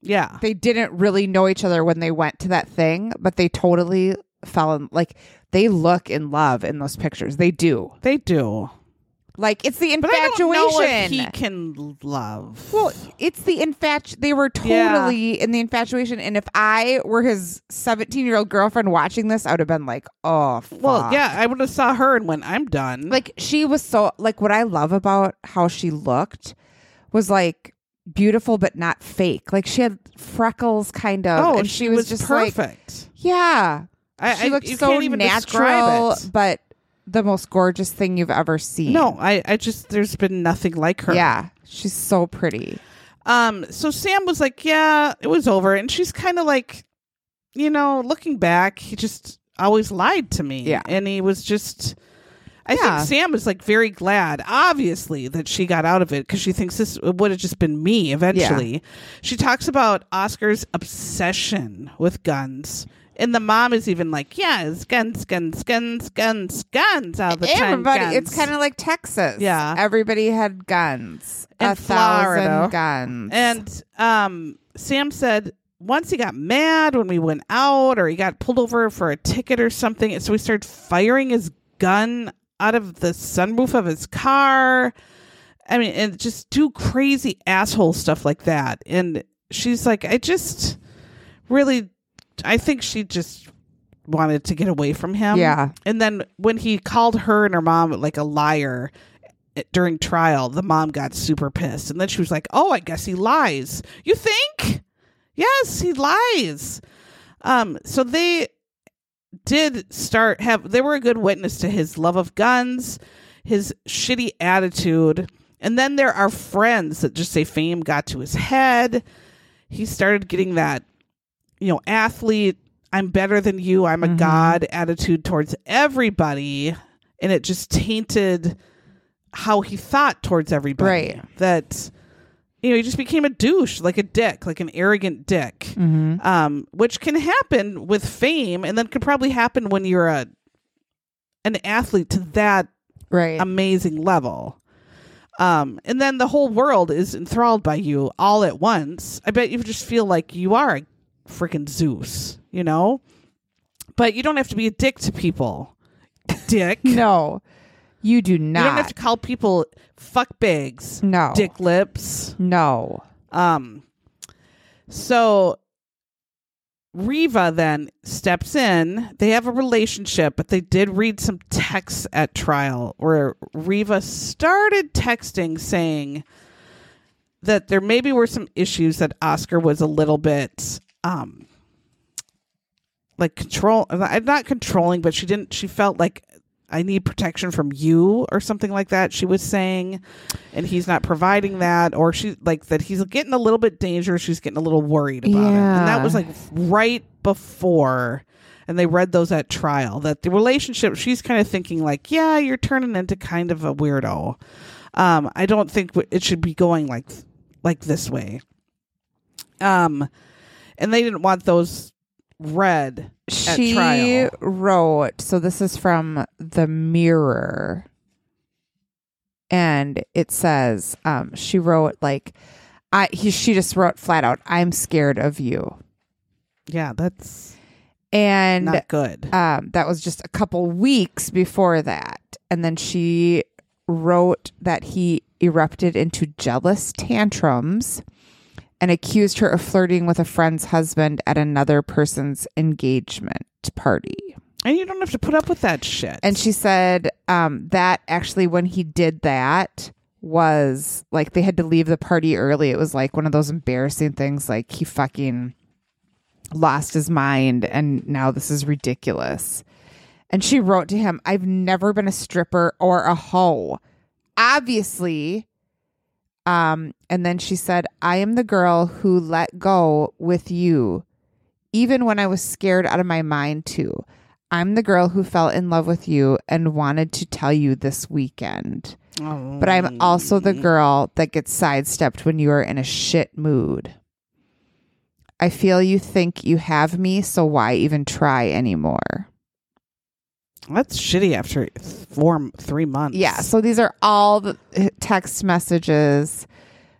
Yeah. they didn't really know each other when they went to that thing but they totally fell in like they look in love in those pictures they do They do. Like it's the But I don't know if infatuation he can love. well it's the infatu they were totally in the infatuation and if i were his 17 year old girlfriend watching this i would have been like oh fuck. well, yeah, I would have saw her and went, I'm done. like she was so like what i love about how she looked was like beautiful but not fake like she had freckles kind of oh, and she, was, just like perfect. yeah I, she I- looked you so can't even natural, it. but the most gorgeous thing you've ever seen. No, I, I just there's been nothing like her. yeah, she's so pretty. Um, so Sam was like, Yeah, it was over. And she's kind of like, you know, looking back, he just always lied to me. Yeah. And he was just I Yeah. think Sam is like very glad, obviously, that she got out of it because she thinks this would have just been me eventually. She talks about Oscar's obsession with guns. And the mom is even like, yeah, it's guns, guns, guns, guns, guns all the time. Everybody, it's kind of like Texas. Yeah. everybody had guns. And a thousand Florida. guns. And um, Sam said once he got mad when we went out, or he got pulled over for a ticket or something, so he started firing his gun out of the sunroof of his car. I mean, and just do crazy asshole stuff like that. And she's like, I just really, I think she just wanted to get away from him. Yeah. And then when he called her and her mom like a liar eh, during trial, the mom got super pissed. And then she was like, Oh, I guess he lies. You think? Yes, he lies. Um, so they did start have they were a good witness to his love of guns, his shitty attitude, and then there are friends that just say fame got to his head. He started getting that, you know, athlete, I'm better than you, I'm a Mhm. god attitude towards everybody, and it just tainted how he thought towards everybody. Right. That you know, he just became a douche, like a dick, like an arrogant dick Mm-hmm. um, which can happen with fame, and then could probably happen when you're a an athlete to that Right. amazing level. Um, and then the whole world is enthralled by you all at once. I bet you just feel like you are a freaking Zeus, you know. But you don't have to be a dick to people, dick. no, you do not. you don't have to call people fuck bags, no. dick lips. No. Um, so Reeva then steps in. They have a relationship, but they did read some texts at trial where Reeva started texting saying that there maybe were some issues that Oscar was a little bit um like control uh, not controlling but she didn't she felt like I need protection from you or something like that she was saying and he's not providing that or she like that he's getting a little bit dangerous she's getting a little worried about it. And that was like right before and they read those at trial that the relationship she's kind of thinking like yeah you're turning into kind of a weirdo. Um i don't think it should be going like like this way. Um and they didn't want those read at She trial. wrote, so this is from the Mirror. And it says, um, she wrote like I he she just wrote flat out, I'm scared of you. yeah that's And not good um, that was just a couple weeks before that. And then she wrote that he erupted into jealous tantrums and accused her of flirting with a friend's husband at another person's engagement party. and you don't have to put up with that shit And she said um, that actually, when he did that, was like they had to leave the party early. It was like one of those embarrassing things, like he fucking lost his mind and now this is ridiculous. And she wrote to him, I've never been a stripper or a hoe. Obviously. Um, and then she said, I am the girl who let go with you, even when I was scared out of my mind, too. I'm the girl who fell in love with you and wanted to tell you this weekend. But I'm also the girl that gets sidestepped when you are in a shit mood. I feel you think you have me, so why even try anymore? That's shitty after four three months Yeah, so these are all the uh, text messages,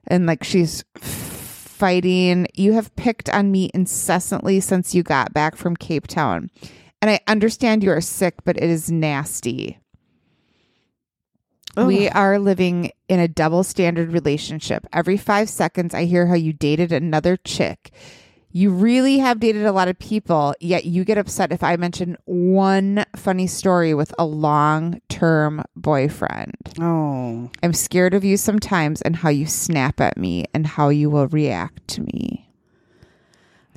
and like she's fighting. You have picked on me incessantly since you got back from Cape Town. And I understand you are sick, but it is nasty. We are living in a double standard relationship. Every five seconds, I hear how you dated another chick. You really have dated a lot of people, yet you get upset if I mention one funny story with a long term boyfriend. oh I'm scared of you sometimes and how you snap at me and how you will react to me.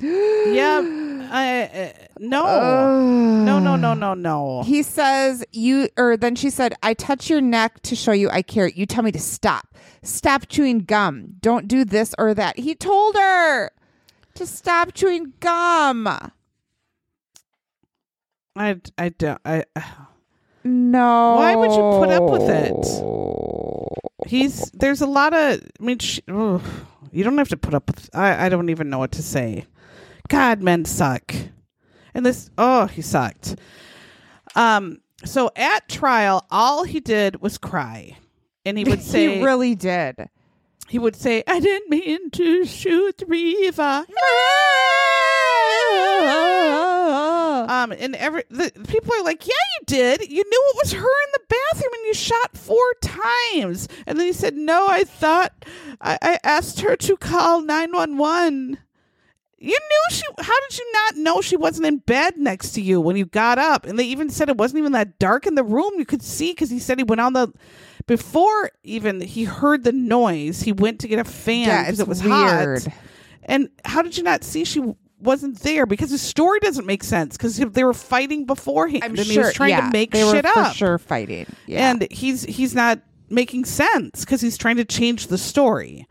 yeah I, uh, no no no no no no He says, You, or then she said, I touch your neck to show you I care. You tell me to stop. Stop chewing gum. Don't do this or that. He told her to stop chewing gum. I, I don't I No. Why would you put up with it? he's there's a lot of I mean sh- ugh, you don't have to put up with I I don't even know what to say. God, men suck. And this oh, he sucked. Um so at trial all he did was cry. And he would say he really did. He would say I didn't mean to shoot Reeva. Um, and every the people are like, "Yeah, you did. You knew it was her in the bathroom, and you shot four times." And then he said, "No, I thought I, I asked her to call nine one one." You knew she. How did you not know she wasn't in bed next to you when you got up? And they even said it wasn't even that dark in the room. You could see because he said he went on the before even he heard the noise. He went to get a fan Yeah, because it was weird. hot. And how did you not see she wasn't there? Because the story doesn't make sense. Because they were fighting beforehand, I'm and sure he was trying yeah, to make they shit were for up. sure fighting. Yeah. And he's he's not making sense because he's trying to change the story.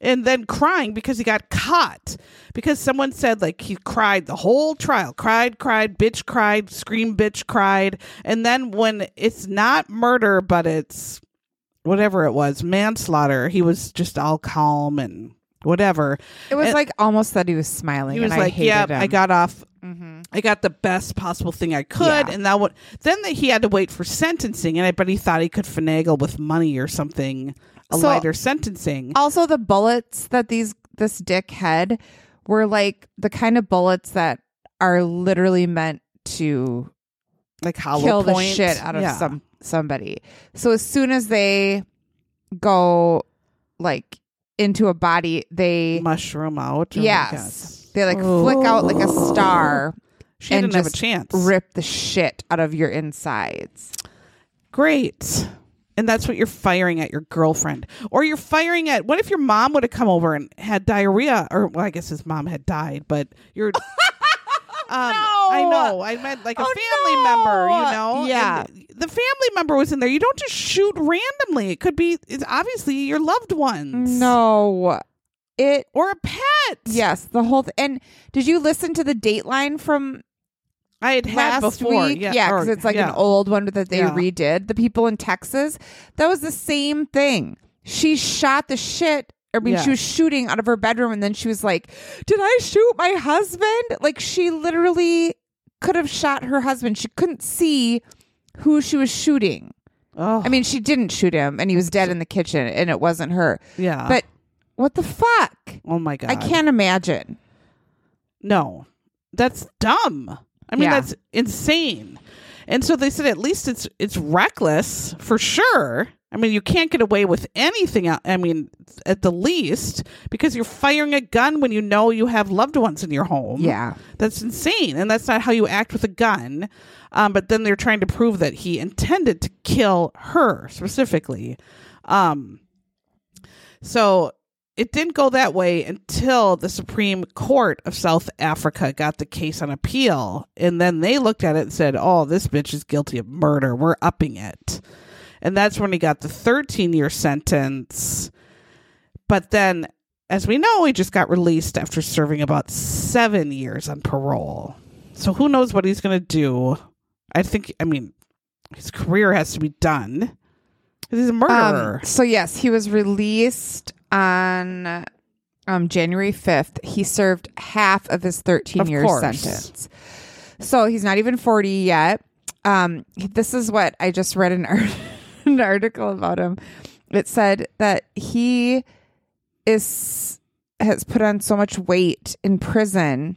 And then crying because he got caught. Because someone said like he cried the whole trial. Cried, cried, bitch cried, scream bitch cried. And then when it's not murder, but it's whatever it was, manslaughter, he was just all calm and whatever. it was and- like almost that he was smiling. He was and I like, "Yeah, him. I got off Mhm. I got the best possible thing I could, Yeah. and that would then that he had to wait for sentencing, and I bet he thought he could finagle with money or something, a So- lighter sentencing. Also, the bullets that these this dick had were like the kind of bullets that are literally meant to like hollow kill the shit out of Yeah. some somebody. So as soon as they go like into a body, they mushroom out. Oh yes, they like flick out like a oh. star, She and didn't have a chance. rip the shit out of your insides. Great. And that's what you're firing at your girlfriend. Or you're firing at what if your mom would have come over and had diarrhea or well, I guess his mom had died, but you're Um, I know. I meant like a Oh, family member, you know? Yeah. And the family member was in there. You don't just shoot randomly. It could be it's obviously your loved ones. No, it Or a pet. yes, the whole th- and did you listen to the Dateline from I had had last before. week. Yeah, Yeah, because it's like yeah. an old one that they Yeah. redid. The people in Texas, that was the same thing. She shot the shit. I mean, she was shooting out of her bedroom, and then she was like, "Did I shoot my husband?" Like she literally could have shot her husband. She couldn't see who she was shooting. Oh, I mean, she didn't shoot him, and he was dead in the kitchen, and it wasn't her. yeah. But what the fuck? oh my god. I can't imagine. No, that's dumb. I mean, Yeah. that's insane. And so they said at least it's it's reckless for sure. I mean, you can't get away with anything. I mean, at the least, because you're firing a gun when you know you have loved ones in your home. Yeah. That's insane. And that's not how you act with a gun. Um, but then they're trying to prove that he intended to kill her specifically. Um, so it didn't go that way until the Supreme Court of South Africa got the case on appeal. And then they looked at it and said, oh, this bitch is guilty of murder. We're upping it. And that's when he got the 13 year sentence. But then, as we know, he just got released after serving about seven years on parole. So who knows what he's going to do? I think, I mean, his career has to be done. He's a murderer. Um, so yes, he was released on um, January fifth. He served half of his 13 year sentence. So he's not even forty yet. Um, this is what I just read an, art- an article about him. It said that he is has put on so much weight in prison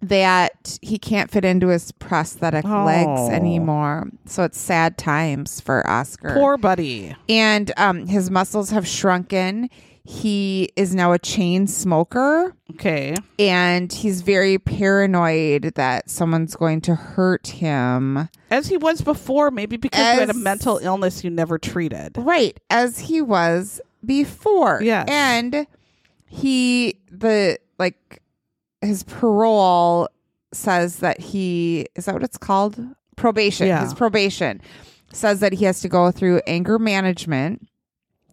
that he can't fit into his prosthetic Oh. legs anymore. So it's sad times for Oscar. Poor buddy. and um, his muscles have shrunken. He is now a chain smoker Okay. and he's very paranoid that someone's going to hurt him. As he was before, maybe because you had a mental illness you never treated. Right, as he was before. Yeah. And he the like his parole says that he is that what it's called? Probation. Yeah. His probation says that he has to go through anger management.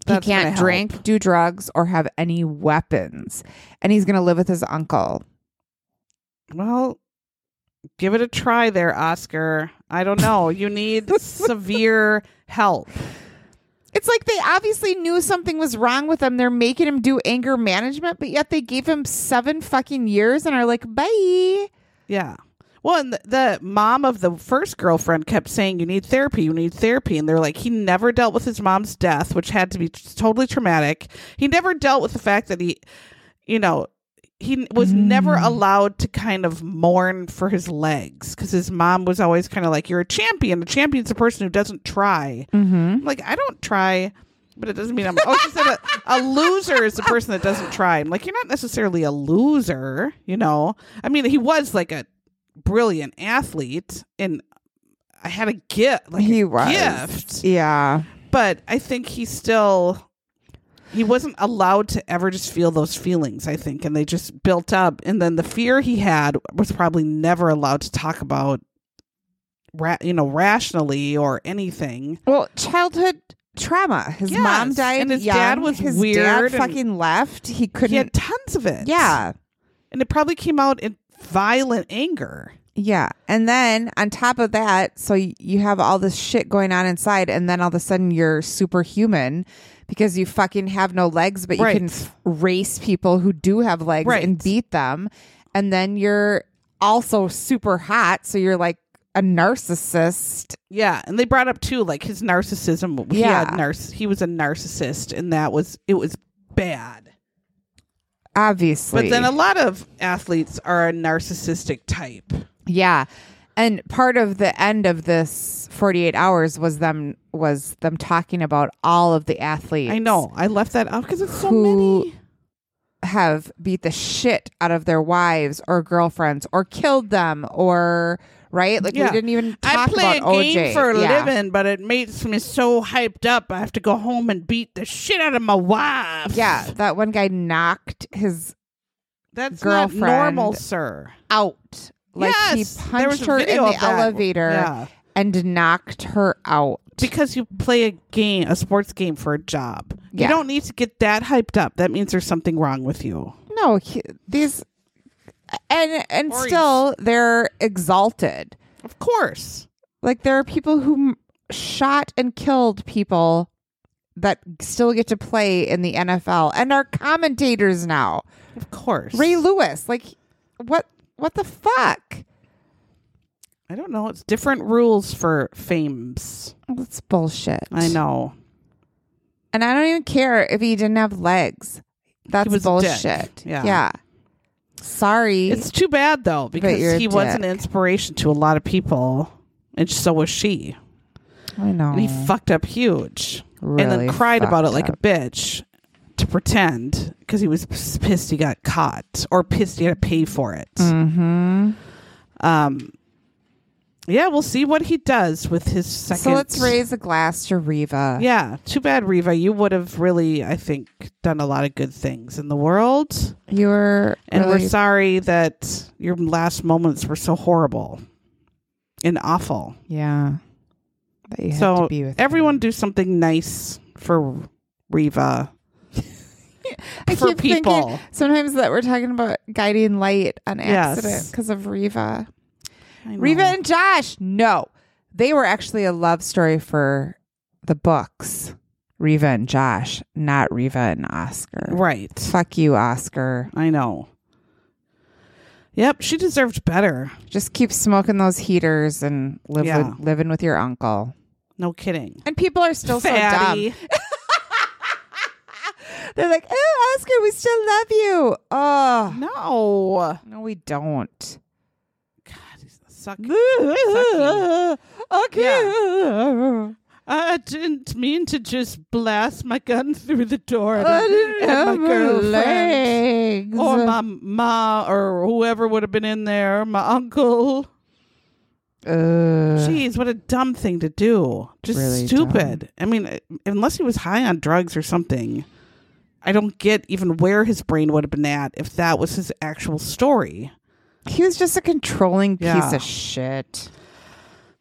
That's he can't help. drink, do drugs, or have any weapons. And he's gonna live with his uncle. Well, give it a try there, Oscar. I don't know. You need severe help. It's like they obviously knew something was wrong with him. They're making him do anger management, but yet they gave him seven fucking years and are like, bye. Yeah. Well, and the, mom of the first girlfriend kept saying, You need therapy, you need therapy. And they're like, He never dealt with his mom's death, which had to be totally traumatic. He never dealt with the fact that he, you know, he was never Mm. allowed to kind of mourn for his legs because his mom was always kind of like, "You're a champion. A champion's a person who doesn't try." Mm-hmm. Like, I don't try, but it doesn't mean I'm. Oh, she said a, a loser is the person that doesn't try. I'm like, you're not necessarily a loser, you know. I mean, he was like a brilliant athlete, and I had a gift, like He a was. gift, Yeah. but I think he still. He wasn't allowed to ever just feel those feelings, I think, and they just built up. And then the fear he had was probably never allowed to talk about, ra- you know, rationally or anything. Well, childhood trauma. His Yes, mom died and his young. dad was his weird dad fucking left. He He couldn't. He had tons of it. yeah. And it probably came out in violent anger. Yeah. And then on top of that, so you have all this shit going on inside, and then all of a sudden you're superhuman because you fucking have no legs, but you Right. can race people who do have legs Right. and beat them. And then you're also super hot. So you're like a narcissist. Yeah, and they brought up too, like his narcissism. He Yeah. narciss- He was a narcissist, and that was it was bad. Obviously. But then a lot of athletes are a narcissistic type. Yeah. And part of the end of this 48 hours was them was them talking about all of the athletes I know. I left that out because it's so Who- many. have beat the shit out of their wives or girlfriends or killed them or right? Like Yeah. we didn't even I play about a game OJ. for a yeah. living, but it makes me so hyped up. I have to go home and beat the shit out of my wife. Yeah, that one guy knocked his that's girlfriend- not normal, sir. out. Like yes, he punched her in the elevator Yeah. and knocked her out. because you play a game, a sports game for a job. You don't need to get that hyped up. That means there's something wrong with you. No, he, these and and Or still they're exalted. Of course. Like there are people who m- shot and killed people that still get to play in the NFL and are commentators now. Of course. Ray Lewis, like what what the fuck? I don't know. It's different rules for fames. That's bullshit. I know. And I don't even care if he didn't have legs. That's was bullshit. dick. Yeah. Yeah. Sorry. It's too bad though because you're a he was an dick. inspiration to a lot of people, and so was she. I know. And he fucked up huge, and Really then cried about it fucked like up. a bitch to pretend because he was pissed he got caught or pissed he had to pay for it. Mm-hmm. Um, yeah, we'll see what he does with his second. So let's raise a glass to Reeva. Yeah, too bad, Reeva. You would have really, I think, done a lot of good things in the world, You were and really, we're sorry that your last moments were so horrible and awful. Yeah. That you had so to be with everyone, him. do something nice for Reeva. I for keep thinking people. sometimes that we're talking about guiding light on accident because of Reeva. Reva and Josh. No. They were actually a love story for the books. Reva and Josh, not Reeva and Oscar. right? Fuck you, Oscar. I know. Yep, she deserved better. Just keep smoking those heaters and live Yeah. with, living with your uncle. No kidding. And people are still Fatty. so dumb. They're like, "Oh, Oscar, we still love you." Oh, No. no, we don't. Suck. okay. I didn't mean to just blast my gun through the door at, I didn't at have my girlfriend. legs. Or my ma or whoever would have been in there, my uncle. Ugh. Jeez, what a dumb thing to do. Just Really stupid. I mean, uh, unless he was high on drugs or something, I don't get even where his brain would have been at if that was his actual story. He was just a controlling piece of shit.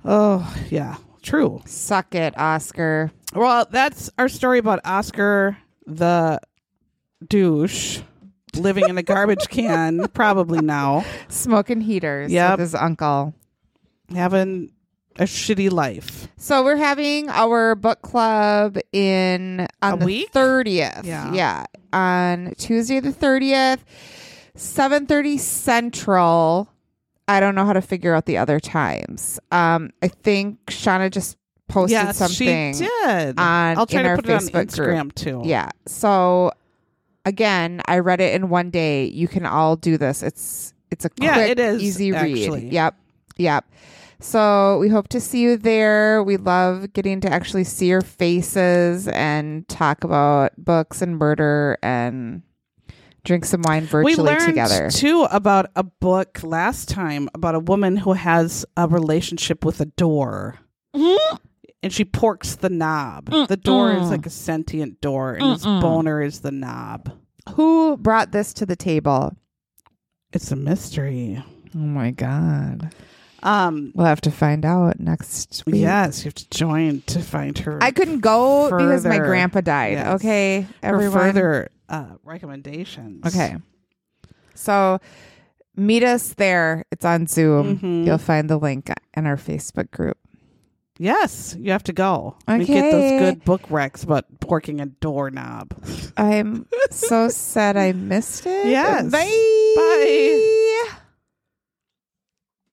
Oh, yeah, true. Suck it, Oscar. Well, that's our story about Oscar the douche living in a garbage can, probably now, Smoking heaters Yep. with his uncle. having a shitty life. So we're having our book club in on A the week? thirtieth. Yeah. yeah, on Tuesday the thirtieth, seven thirty Central. I don't know how to figure out the other times. Um, I think Shauna just posted yes, something. she did. on- I'll try to put it on Facebook group. Instagram too. Yeah. So again, I read it in one day. You can all do this. It's it's a quick, Yeah, it is, easy actually. read. Yep, yep. So we hope to see you there. We love getting to actually see your faces and talk about books and murder and drink some wine we virtually learned together. too about a book last time about a woman who has a relationship with a door. And she porks the knob. The door is like a sentient door, and his boner is the knob. Who brought this to the table? It's a mystery. Oh my god. Um, We'll have to find out next week. yes, you have to join to find her. I couldn't go because my grandpa died. Yes. Okay, for everyone. further uh, recommendations. Okay. So meet us there. It's on Zoom. Mhm. You'll find the link in our Facebook group. Yes, you have to go. And get those good book wrecks, about porking a doorknob. I'm so sad I missed it. Yes. Bye. Bye.